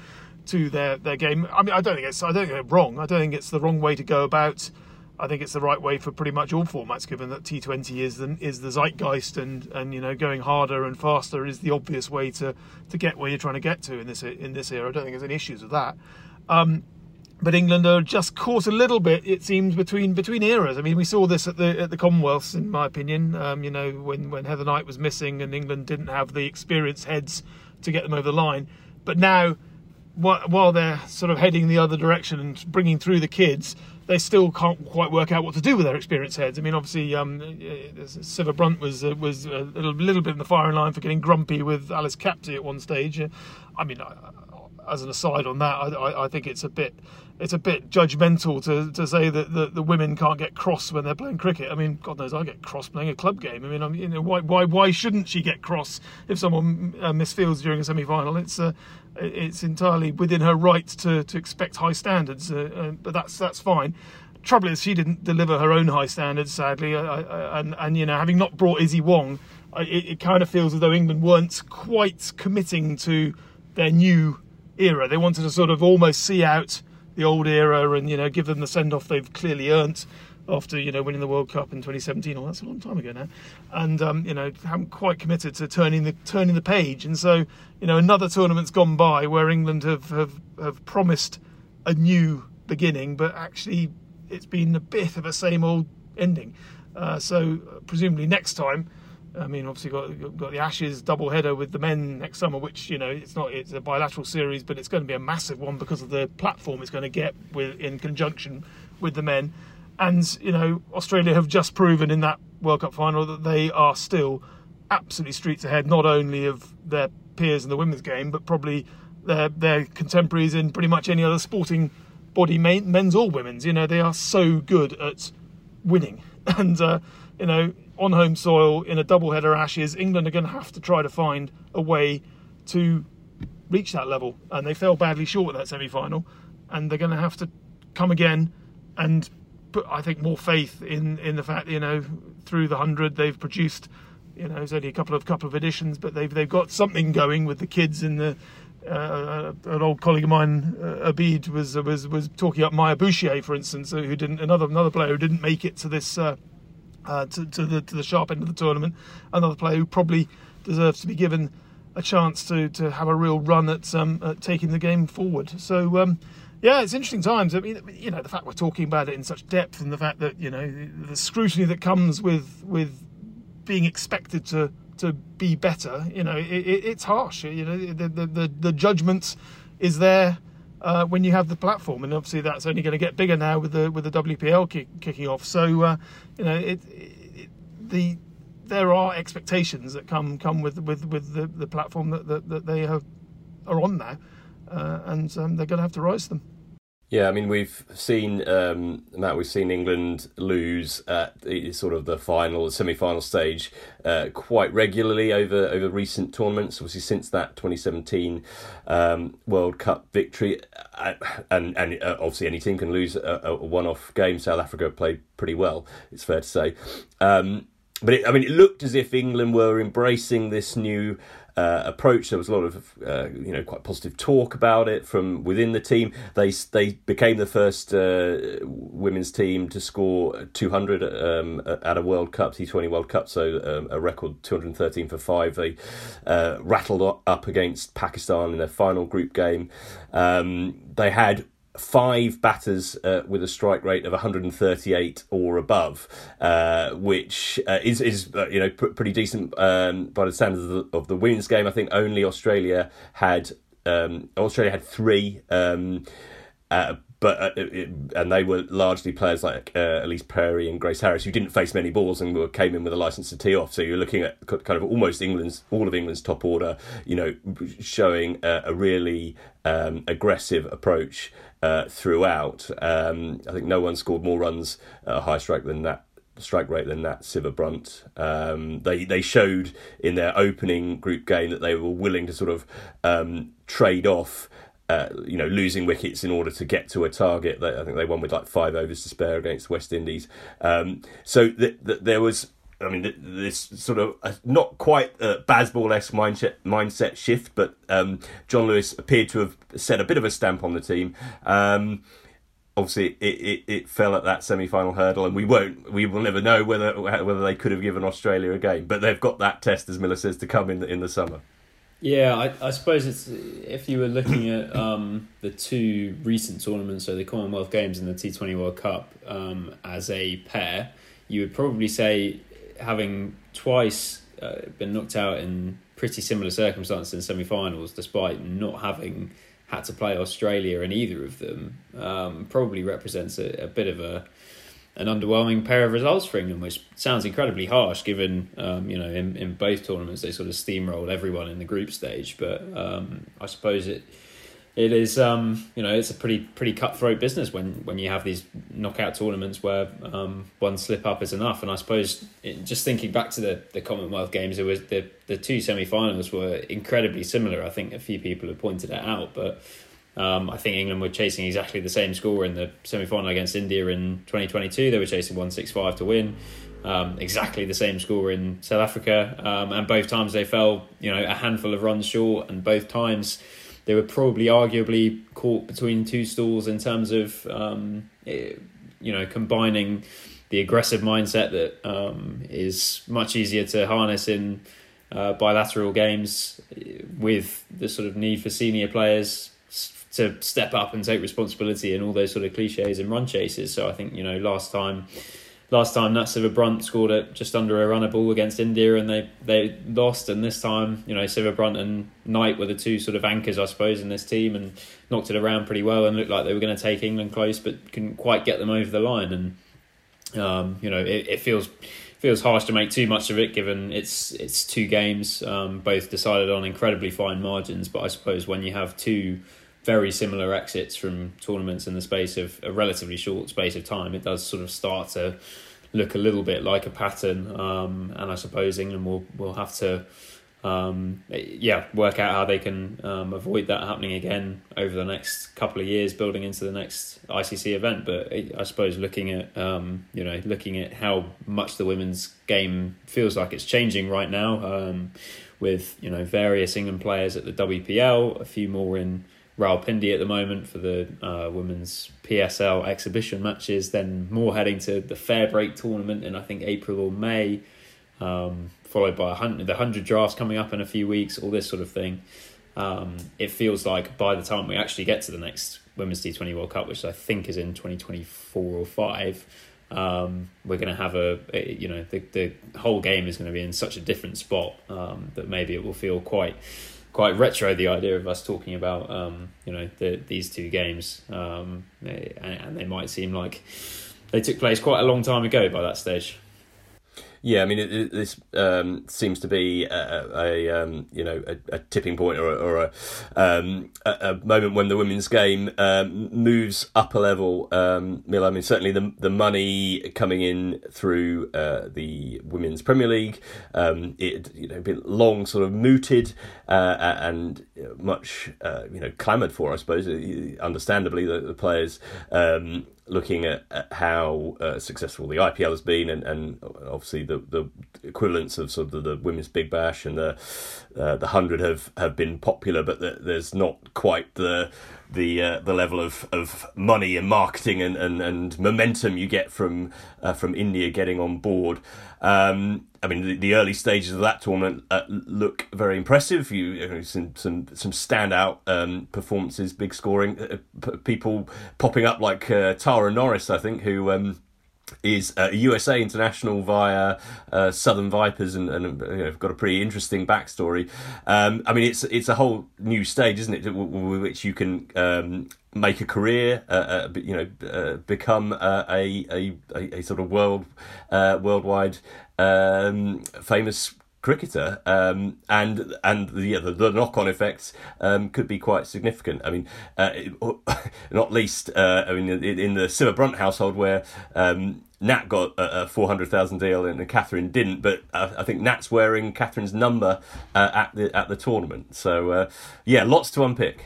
to their their game. I mean, I don't think it's I don't think it's wrong. I don't think it's the wrong way to go about. I think it's the right way for pretty much all formats, given that T20 is the is the zeitgeist, and and you know going harder and faster is the obvious way to to get where you're trying to get to in this in this era. I don't think there's any issues with that. Um, but England are just caught a little bit, it seems, between between eras. I mean, we saw this at the at the Commonwealths, in my opinion. Um, you know, when when Heather Knight was missing and England didn't have the experienced heads to get them over the line. But now, while they're sort of heading the other direction and bringing through the kids, they still can't quite work out what to do with their experienced heads. I mean, obviously, um, Sciver Brunt was uh, was a little, little, bit in the firing line for getting grumpy with Alice Capsey at one stage. Uh, I mean, as an aside on that, I, I, think it's a bit it's a bit judgmental to, to say that the, the women can't get cross when they're playing cricket. I mean, God knows I get cross playing a club game. I mean, I'm, you know, why why why shouldn't she get cross if someone uh, misfields during a semi final? It's uh, it's entirely within her right to, to expect high standards, uh, uh, but that's that's fine. Trouble is, she didn't deliver her own high standards, sadly, and and you know, having not brought Issy Wong, it, it kind of feels as though England weren't quite committing to their new era. They wanted to sort of almost see out the old era and you know give them the send off they've clearly earned after you know winning the World Cup in 2017. Oh, that's a long time ago now, and um, you know haven't quite committed to turning the turning the page. And so you know another tournament's gone by where England have have, have promised a new beginning, but actually it's been a bit of a same old ending. Uh, so presumably next time I mean, obviously got got the Ashes double header with the men next summer, which you know it's not it's a bilateral series, but it's going to be a massive one because of the platform it's going to get with in conjunction with the men. And you know, Australia have just proven in that World Cup final that they are still absolutely streets ahead, not only of their peers in the women's game, but probably their their contemporaries in pretty much any other sporting body, men's or women's. You know, they are so good at winning, and uh, you know on home soil in a double header Ashes, England are going to have to try to find a way to reach that level. And they fell badly short of that semi final. And they're going to have to come again and put, I think, more faith in, in the fact, you know, through the 100 they've produced, you know, it's only a couple of couple of editions, but they've, they've got something going with the kids in the. Uh, an old colleague of mine, uh, Abid, was was was talking up Maya Bouchier, for instance, who didn't another another player who didn't make it to this uh, uh, to, to, the to the sharp end of the tournament. Another player who probably deserves to be given a chance to, to have a real run at, um, at taking the game forward. So um, yeah, it's interesting times. I mean, you know, the fact we're talking about it in such depth, and the fact that you know the scrutiny that comes with with being expected to to be better. You know, it, it, it's harsh. You know, the the the, the judgment is there uh, when you have the platform, and obviously that's only going to get bigger now with the with the WPL kick, kicking off. So uh, you know, it, it, the there are expectations that come come with with with the, the platform that, that, that they have are on now, uh, and um, they're going to have to rise to them. Yeah, I mean we've seen um, Matt. We've seen England lose at sort of the final, semi-final stage uh, quite regularly over over recent tournaments. Obviously, since that 2017 um, World Cup victory, uh, and and uh, obviously any team can lose a, a, one-off game. South Africa played pretty well. It's fair to say, um, but it, I mean it looked as if England were embracing this new uh, approach. There was a lot of uh, you know quite positive talk about it from within the team. They they became the first uh, women's team to score 200 um, at a World Cup, T20 World Cup, so um, a record 213 for five. They uh, rattled up against Pakistan in their final group game. Um, they had five batters uh, with a strike rate of 138 or above, uh, which uh, is is uh, you know pr- pretty decent um, by the standards of the, of the, women's game. I think only Australia had um, Australia had three. Um, uh, but uh, it, and they were largely players like uh, Ellyse Perry and Grace Harris who didn't face many balls and were, came in with a license to tee off. So you're looking at kind of almost England's all of England's top order, you know, showing a, a really um, aggressive approach uh, throughout. Um, I think no one scored more runs at a high strike than that strike rate than that Sciver Brunt. Um, they they showed in their opening group game that they were willing to sort of um, trade off. Uh, you know, losing wickets in order to get to a target. I think they won with like five overs to spare against West Indies. Um, so th- th- there was I mean, this sort of uh, not quite a Bazball esque mindset mindset shift, but um, Jon Lewis appeared to have set a bit of a stamp on the team. Um, obviously, it, it, it fell at that semi final hurdle, and we won't, we will never know whether whether they could have given Australia a game. But they've got that test, as Miller says, to come in the, in the summer. Yeah, I, I suppose it's if you were looking at um, the two recent tournaments, so the Commonwealth Games and the T Twenty World Cup, um, as a pair, you would probably say having twice uh, been knocked out in pretty similar circumstances in semi-finals, despite not having had to play Australia in either of them, um, probably represents a, a, bit of a an underwhelming pair of results for England, which sounds incredibly harsh given um, you know in, in both tournaments they sort of steamrolled everyone in the group stage. But um, I suppose it it is um, you know it's a pretty pretty cutthroat business when when you have these knockout tournaments where um, one slip up is enough. And I suppose it, just thinking back to the, the Commonwealth Games it was the the two semi-finals were incredibly similar. I think a few people have pointed it out but um, I think England were chasing exactly the same score in the semi-final against India in 2022 they were chasing 165 to win um, exactly the same score in South Africa. Um, and both times they fell you know a handful of runs short. And both times they were probably arguably caught between two stools in terms of um, it, you know combining the aggressive mindset that um, is much easier to harness in uh, bilateral games with the sort of need for senior players to step up and take responsibility and all those sort of cliches and run chases. So I think you know last time last time Nat Sciver-Brunt scored it just under a runner ball against India and they, they lost. And this time you know Sciver-Brunt and Knight were the two sort of anchors I suppose in this team and knocked it around pretty well and looked like they were going to take England close but couldn't quite get them over the line. And um, you know it, it feels feels harsh to make too much of it given it's it's two games um, both decided on incredibly fine margins. But I suppose when you have two very similar exits from tournaments in the space of a relatively short space of time, it does sort of start to look a little bit like a pattern. Um, and I suppose England will will have to, um, yeah, work out how they can um, avoid that happening again over the next couple of years, building into the next ICC event. But I suppose looking at um, you know looking at how much the women's game feels like it's changing right now. Um, with you know various England players at the WPL, a few more in Rawalpindi at the moment for the uh, women's PSL exhibition matches. Then more heading to the Fair Break tournament in I think April or May, um, followed by hundred, the hundred drafts coming up in a few weeks. All this sort of thing. Um, it feels like by the time we actually get to the next Women's T20 World Cup, which I think is in 2024 or 5, um, we're going to have a, a, you know, the, the whole game is going to be in such a different spot um, that maybe it will feel quite quite retro the idea of us talking about um, you know the, these two games, um, and, and, they might seem like they took place quite a long time ago by that stage. Yeah, I mean, it, it, this um, seems to be a, a um, you know a, a, tipping point or, or um, a, a, moment when the women's game um, moves up a level. Um, I mean, certainly the the money coming in through uh, the women's Premier League, um, it you know been long sort of mooted uh, and much uh, you know clamoured for, I suppose, understandably the, the players looking at, at how uh, successful the IPL has been, and, and obviously the, the equivalents of sort of the, the women's Big Bash and the uh, the hundred have, have been popular, but the, there's not quite the the uh, the level of, of money and marketing and, and, and momentum you get from uh, from India getting on board. Um, I mean, the, the, early stages of that tournament uh, look very impressive. You, you know, some some some standout um, performances, big scoring, uh, p- people popping up like uh, Tara Norris, I think, who. Um, is a USA international via uh, Southern Vipers and, and you know, got a pretty interesting backstory. Um, I mean, it's it's a whole new stage, isn't it, with which you can um, make a career, uh, uh, you know, uh, become uh, a, a, a, sort of world uh, worldwide um, famous cricketer, um, and and the the, the knock on effects um, could be quite significant. I mean, uh, not least, I mean, in, in the Sciver Brunt household where. Um, Nat got a, a four hundred thousand deal and Catherine didn't, but uh, I think Nat's wearing Catherine's number at the at the tournament. So yeah, lots to unpick.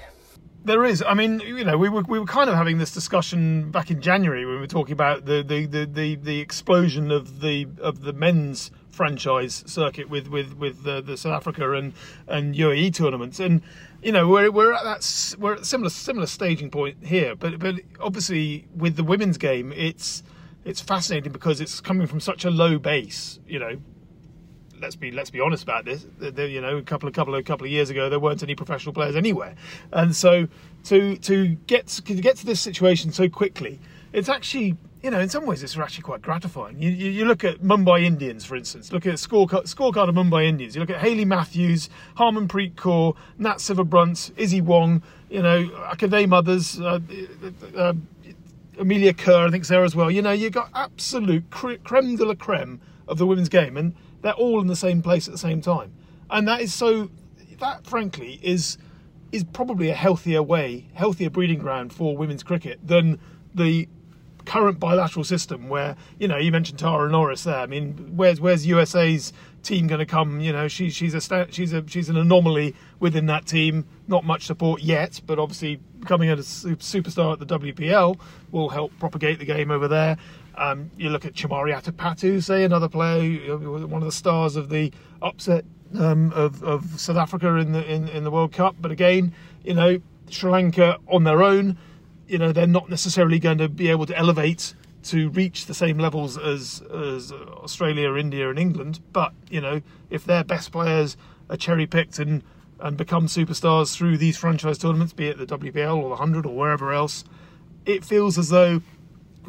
There is. I mean, you know, we were we were kind of having this discussion back in January when we were talking about the the, the, the, the explosion of the of the men's franchise circuit with with with the, the South Africa and and UAE tournaments, and you know we're we're at that we're at a similar similar staging point here, but but obviously with the women's game, it's it's fascinating because it's coming from such a low base, you know. Let's be let's be honest about this. You know, a couple of couple of couple of years ago, there weren't any professional players anywhere, and so to to get to get to this situation so quickly, it's actually you know, in some ways, it's actually quite gratifying. You, you, you, look at Mumbai Indians, for instance. Look at scorecard, scorecard of Mumbai Indians. You look at Hayley Matthews, Harmanpreet Kaur, Nat Sciver-Brunt, Wong. You know, Akaday Mothers, uh, uh, Amelia Kerr, I think there as well. You know, you've got absolute creme de la creme of the women's game, and they're all in the same place at the same time. And that is so. That, frankly, is is probably a healthier way, healthier breeding ground for women's cricket than the current bilateral system where you know you mentioned Tara Norris there. I mean, where's where's USA's team going to come? You know, she, she's a she's a she's an anomaly within that team. Not much support yet, but obviously becoming a superstar at the WPL will help propagate the game over there. Um, you look at Chamari Atapattu, say another player, one of the stars of the upset um, of, of South Africa in the in, in the World Cup. But again, you know, Sri Lanka on their own you know they're not necessarily going to be able to elevate to reach the same levels as as Australia, India, and England. But you know, if their best players are cherry picked and and become superstars through these franchise tournaments, be it the WPL or the Hundred or wherever else, it feels as though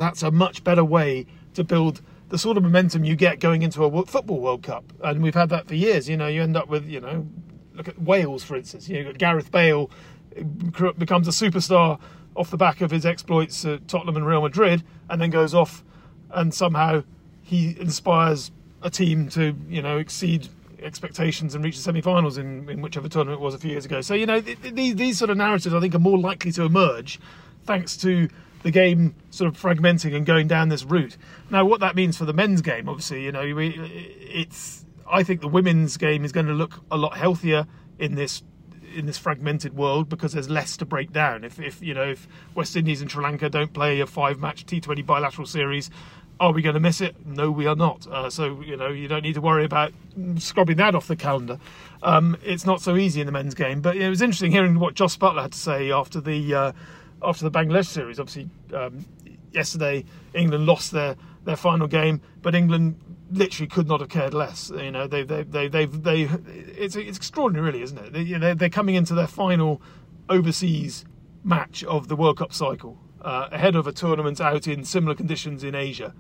that's a much better way to build the sort of momentum you get going into a football World Cup. And we've had that for years. You know, you end up with you know, look at Wales for instance. You know, Gareth Bale becomes a superstar off the back of his exploits at Tottenham and Real Madrid, and then goes off and somehow he inspires a team to you know exceed expectations and reach the semi-finals in, in whichever tournament it was a few years ago. So you know these these sort of narratives I think are more likely to emerge thanks to the game sort of fragmenting and going down this route. Now what that means for the men's game, obviously, you know, it's I think the women's game is going to look a lot healthier in this in this fragmented world because there's less to break down. If, if you know if West Indies and Sri Lanka don't play a five-match T20 bilateral series, are we going to miss it? No, we are not. Uh, so you know you don't need to worry about scrubbing that off the calendar. Um, it's not so easy in the men's game. But it was interesting hearing what Jos Buttler had to say after the uh, after the Bangladesh series. Obviously, um, yesterday England lost their their final game, but England literally could not have cared less. You know, they they they they've they it's it's extraordinary, really, isn't it? They, you know, they're coming into their final overseas match of the World Cup cycle uh, ahead of a tournament out in similar conditions in Asia,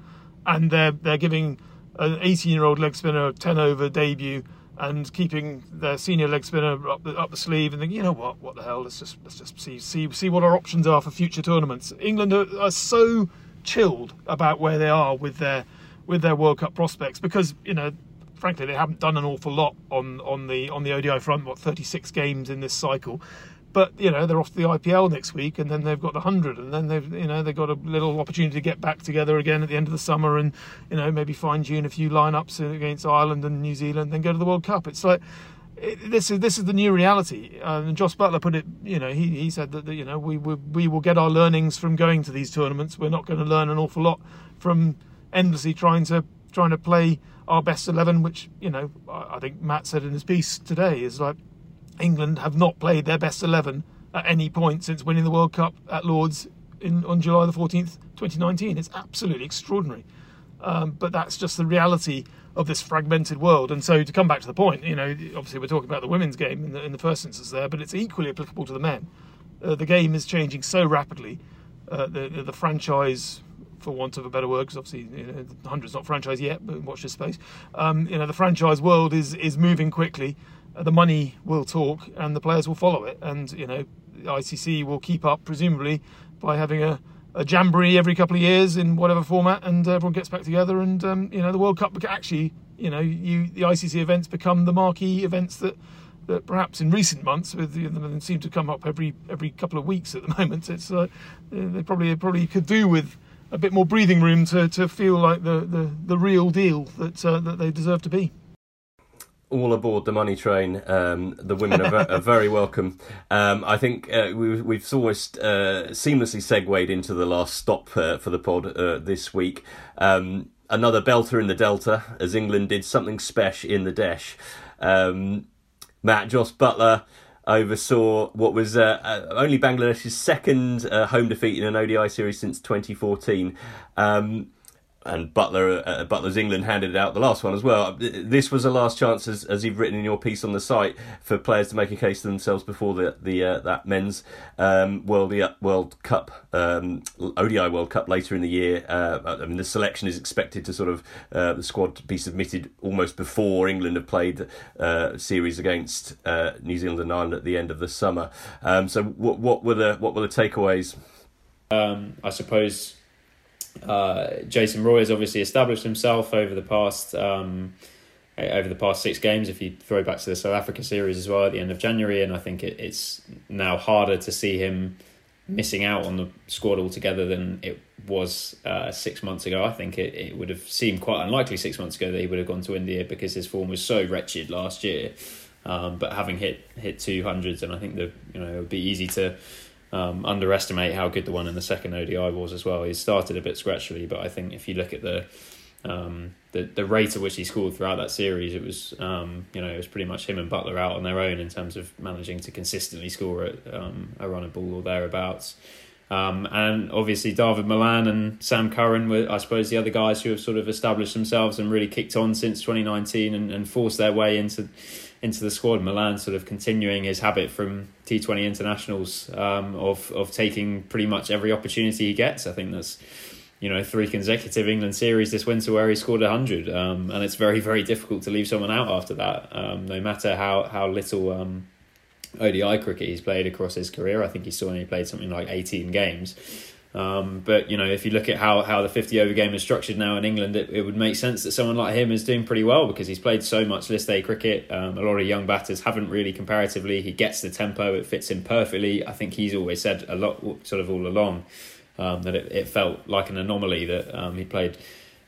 and they're they're giving an 18 year old leg spinner a 10 over debut and keeping their senior leg spinner up the, up the sleeve and thinking, you know what, what the hell? Let's just let's just see see see what our options are for future tournaments. England are, are so chilled about where they are with their with their World Cup prospects because you know frankly they haven't done an awful lot on on the on the ODI front. What 36 games in this cycle, but you know they're off to the IPL next week, and then they've got the hundred, and then they've you know they've got a little opportunity to get back together again at the end of the summer, and you know maybe fine tune a few lineups against Ireland and New Zealand, then go to the World Cup. It's like it, this is this is the new reality. Uh, and Jos Buttler put it. You know, he, he said that, that you know we, we we will get our learnings from going to these tournaments. We're not going to learn an awful lot from endlessly trying to trying to play our best eleven, which you know I, I think Matt said in his piece today is like England have not played their best eleven at any point since winning the World Cup at Lords in on July the fourteenth, twenty nineteen. It's absolutely extraordinary. Um, but that's just the reality of this fragmented world. And so, to come back to the point, you know, obviously we're talking about the women's game in the, in the first instance there, but it's equally applicable to the men. Uh, the game is changing so rapidly. Uh, the, the, the franchise, for want of a better word, because obviously you know, the hundred's not franchise yet, but watch this space. Um, you know, the franchise world is is moving quickly. The money will talk, and the players will follow it. And you know, the ICC will keep up, presumably, by having a a jamboree every couple of years in whatever format, and everyone gets back together. And um, you know, the World Cup actually, you know, you the ICC events become the marquee events that that perhaps in recent months, with them seem to come up every every couple of weeks at the moment. It's uh, they probably probably could do with a bit more breathing room to, to feel like the, the, the real deal that uh, that they deserve to be all aboard the money train. Um, the women are, are very welcome. Um, I think uh, we, we've almost uh, seamlessly segued into the last stop uh, for the pod uh, this week. Um, another belter in the Delta, as England did something special in the Desh. Um, Matt Jos Buttler oversaw what was uh, uh, only Bangladesh's second home defeat in an ODI series since 2014. Um, and Buttler, uh, Buttler's England handed out the last one as well. This was a last chance, as, as you've written in your piece on the site, for players to make a case to themselves before the the uh, that men's um, World World Cup, um, ODI World Cup later in the year. Uh, I mean, the selection is expected to sort of uh, the squad to be submitted almost before England have played uh, series against uh, New Zealand and Ireland at the end of the summer. Um, so, what what were the what were the takeaways? Um, I suppose uh, Jason Roy has obviously established himself over the past um, over the past six games. If you throw back to the South Africa series as well at the end of January, and I think it, it's now harder to see him missing out on the squad altogether than it was uh, six months ago. I think it, it would have seemed quite unlikely six months ago that he would have gone to India because his form was so wretched last year. Um, but having hit hit two hundreds, and I think that you know it would be easy to um, underestimate how good the one in the second ODI was as well. He started a bit scratchily, but I think if you look at the um, the the rate at which he scored throughout that series, it was um, you know it was pretty much him and Buttler out on their own in terms of managing to consistently score at um, a run of ball or thereabouts. Um, and obviously David Malan and Sam Curran were, I suppose, the other guys who have sort of established themselves and really kicked on since 2019 and, and forced their way into into the squad. Malan sort of continuing his habit from T20 internationals um, of of taking pretty much every opportunity he gets. I think that's you know three consecutive England series this winter where he scored hundred, um, and it's very very difficult to leave someone out after that, um, no matter how how little. Um, ODI cricket he's played across his career. I think he's still only played something like 18 games. Um, but you know, if you look at how, how the fifty over game is structured now in England, it, it would make sense that someone like him is doing pretty well because he's played so much List A cricket. Um, a lot of young batters haven't really comparatively. He gets the tempo; it fits him perfectly. I think he's always said a lot, sort of all along, um, that it, it felt like an anomaly that um, he played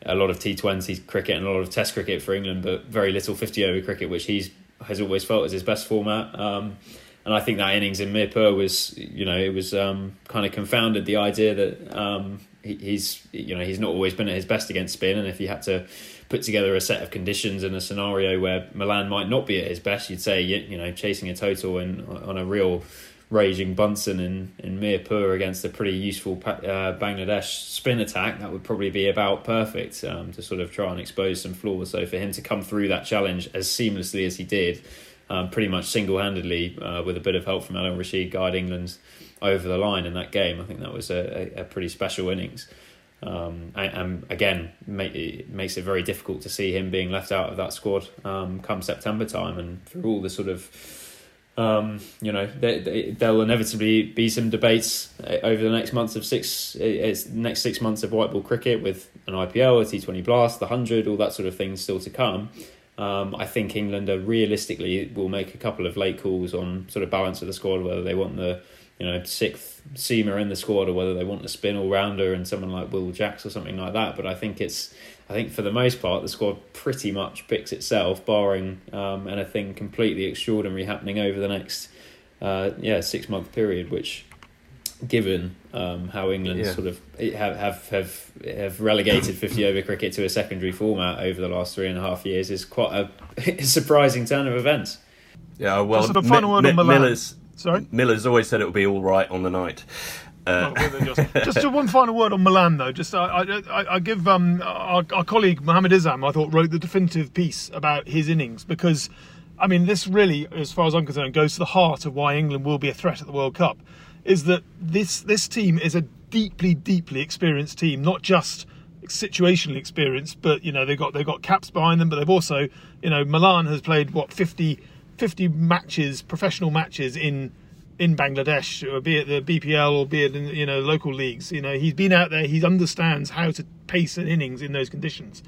a lot of T Twenty cricket and a lot of Test cricket for England, but very little fifty over cricket, which he's has always felt as his best format. Um, and I think that innings in Mirpur was, you know, it was um, kind of confounded the idea that um, he, he's, you know, he's not always been at his best against spin, and if he had to put together a set of conditions in a scenario where Malan might not be at his best, you'd say, you know, chasing a total in on a real raging Bunsen in in Mirpur against a pretty useful uh, Bangladesh spin attack, that would probably be about perfect um, to sort of try and expose some flaws. So for him to come through that challenge as seamlessly as he did um, pretty much single handedly uh, with a bit of help from Adil Rashid guide England over the line in that game. I think that was a, a, a pretty special innings. Um, and, and, again, make, it makes it very difficult to see him being left out of that squad um, come September time. And through all the sort of, um, you know, there, will inevitably be some debates uh, over the next months of six, uh, next six months of white ball cricket with an IPL, a T20 Blast, the hundred, all that sort of thing still to come. Um, I think England are realistically will make a couple of late calls on sort of balance of the squad, whether they want the you know sixth seamer in the squad or whether they want a spin all rounder and someone like Will Jacks or something like that. But I think it's I think for the most part the squad pretty much picks itself, barring um, anything completely extraordinary happening over the next uh, yeah six month period, which given um, how England yeah. sort of have have have have relegated fifty over cricket to a secondary format over the last three and a half years is quite a surprising turn of events. Yeah, well, the final word on Miller's Sorry? Miller's always said it would be all right on the night. Uh, just, just, one final word on Malan, though. Just I, I, I give um, our, our, colleague Mohammad Isam, I thought, wrote the definitive piece about his innings because, I mean, this really, as far as I'm concerned, goes to the heart of why England will be a threat at the World Cup. Is that this this team is a deeply, deeply experienced team, not just situationally experienced, but you know they've got they've got caps behind them, but they've also, you know, Malan has played what 50 50 matches, professional matches in in Bangladesh, or be it the BPL or be it in you know local leagues. You know, he's been out there. He understands how to pace an innings in those conditions.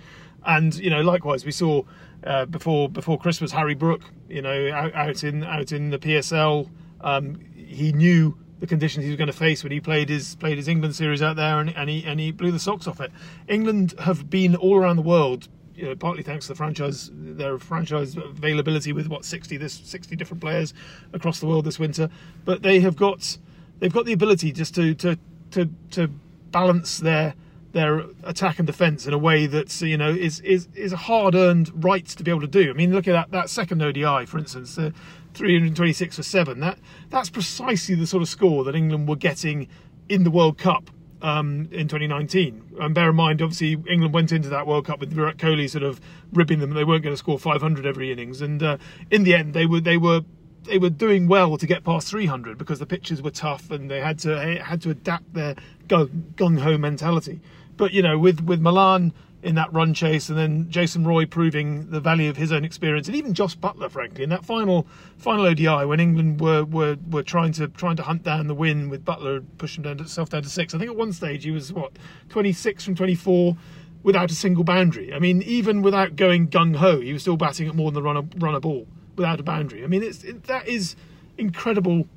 And you know, likewise, we saw uh, before before Christmas Harry Brook. You know, out, out in out in the PSL, um, he knew the conditions he was going to face when he played his played his England series out there, and, and he and he blew the socks off it. England have been all around the world you know, partly thanks to the franchise, their franchise availability with what sixty this sixty different players across the world this winter. But they have got they've got the ability just to to to to balance their their attack and defence in a way that you know is is is a hard earned right to be able to do. I mean, look at that that second ODI, for instance, uh, 326 for seven. That that's precisely the sort of score that England were getting in the World Cup um, in 2019. And bear in mind, obviously, England went into that World Cup with Virat Kohli sort of ribbing them. They weren't going to score 500 every innings, and uh, in the end, they were they were they were doing well to get past 300 because the pitches were tough and they had to had to adapt their gung ho mentality. But you know, with with Malan in that run chase, and then Jason Roy proving the value of his own experience, and even Jos Buttler, frankly, in that final final ODI when England were were, were trying to trying to hunt down the win with Buttler pushing himself down to six. I think at one stage he was what 26 from 24 without a single boundary. I mean, even without going gung ho, he was still batting at more than the run a, run a ball without a boundary. I mean, it's it, that is incredible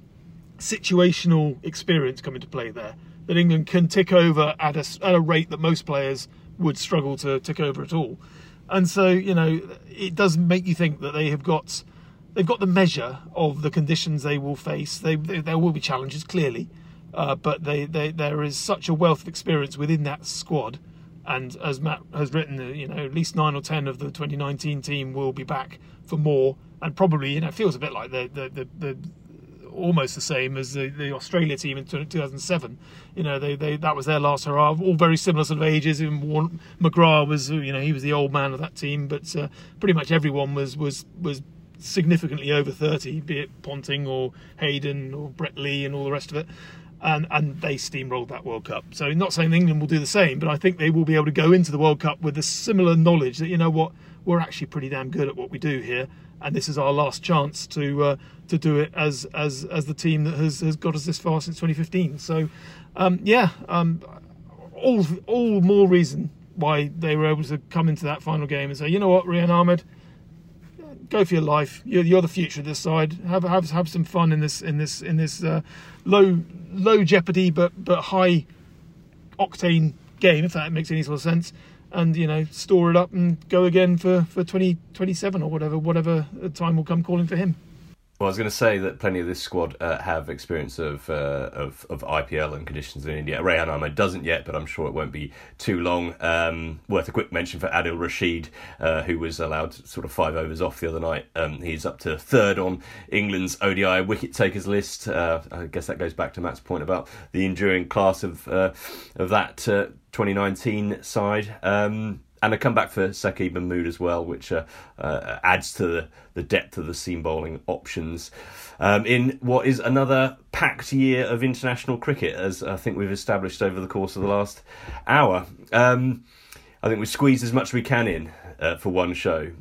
situational experience coming to play there. That England can tick over at a, at a rate that most players would struggle to take over at all. And so, you know, it does make you think that they have got they've got the measure of the conditions they will face. They, they there will be challenges clearly, uh, but they, they there is such a wealth of experience within that squad. And as Matt has written, uh, you know, at least nine or ten of the 2019 team will be back for more, and probably, you know, it feels a bit like the the, the, the almost the same as the, the Australia team in 2007. You know, they, they that was their last hurrah. All very similar sort of ages. Even McGrath was, you know, he was the old man of that team, but uh, pretty much everyone was was was significantly over 30, be it Ponting or Hayden or Brett Lee and all the rest of it. And, and they steamrolled that World Cup. So, not saying England will do the same, but I think they will be able to go into the World Cup with a similar knowledge that, you know what, we're actually pretty damn good at what we do here and this is our last chance to uh, to do it as as as the team that has, has got us this far since 2015. So, um, yeah, um, all all more reason why they were able to come into that final game and say, you know what, Rehan Ahmed, go for your life. You're, you're the future of this side. Have have have some fun in this in this in this uh, low low jeopardy but but high octane game, if that makes any sort of sense and you know store it up and go again for for 2027 or whatever whatever time will come calling for him well, I was going to say that plenty of this squad uh, have experience of, uh, of of IPL and conditions in India. Rehan Ahmed doesn't yet, but I'm sure it won't be too long. Um, worth a quick mention for Adil Rashid, uh, who was allowed sort of five overs off the other night. Um, he's up to third on England's ODI wicket takers list. Uh, I guess that goes back to Matt's point about the enduring class of uh, of that uh, 2019 side. Um, and a comeback for Saqib Mahmood as well, which uh, uh, adds to the, the depth of the seam bowling options. Um, in what is another packed year of international cricket, as I think we've established over the course of the last hour. Um, I think we've squeezed as much as we can in uh, for one show.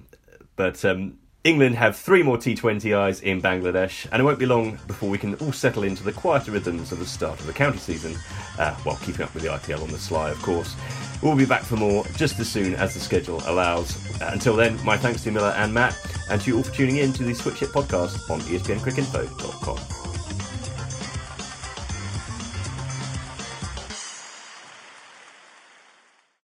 But um, England have three more T20Is in Bangladesh, and it won't be long before we can all settle into the quieter rhythms of the start of the county season, uh, while keeping up with the IPL on the sly, of course. We'll be back for more just as soon as the schedule allows. Uh, until then, my thanks to Miller and Matt, and to you all for tuning in to the Switch Hit podcast on ESPNcricinfo.com.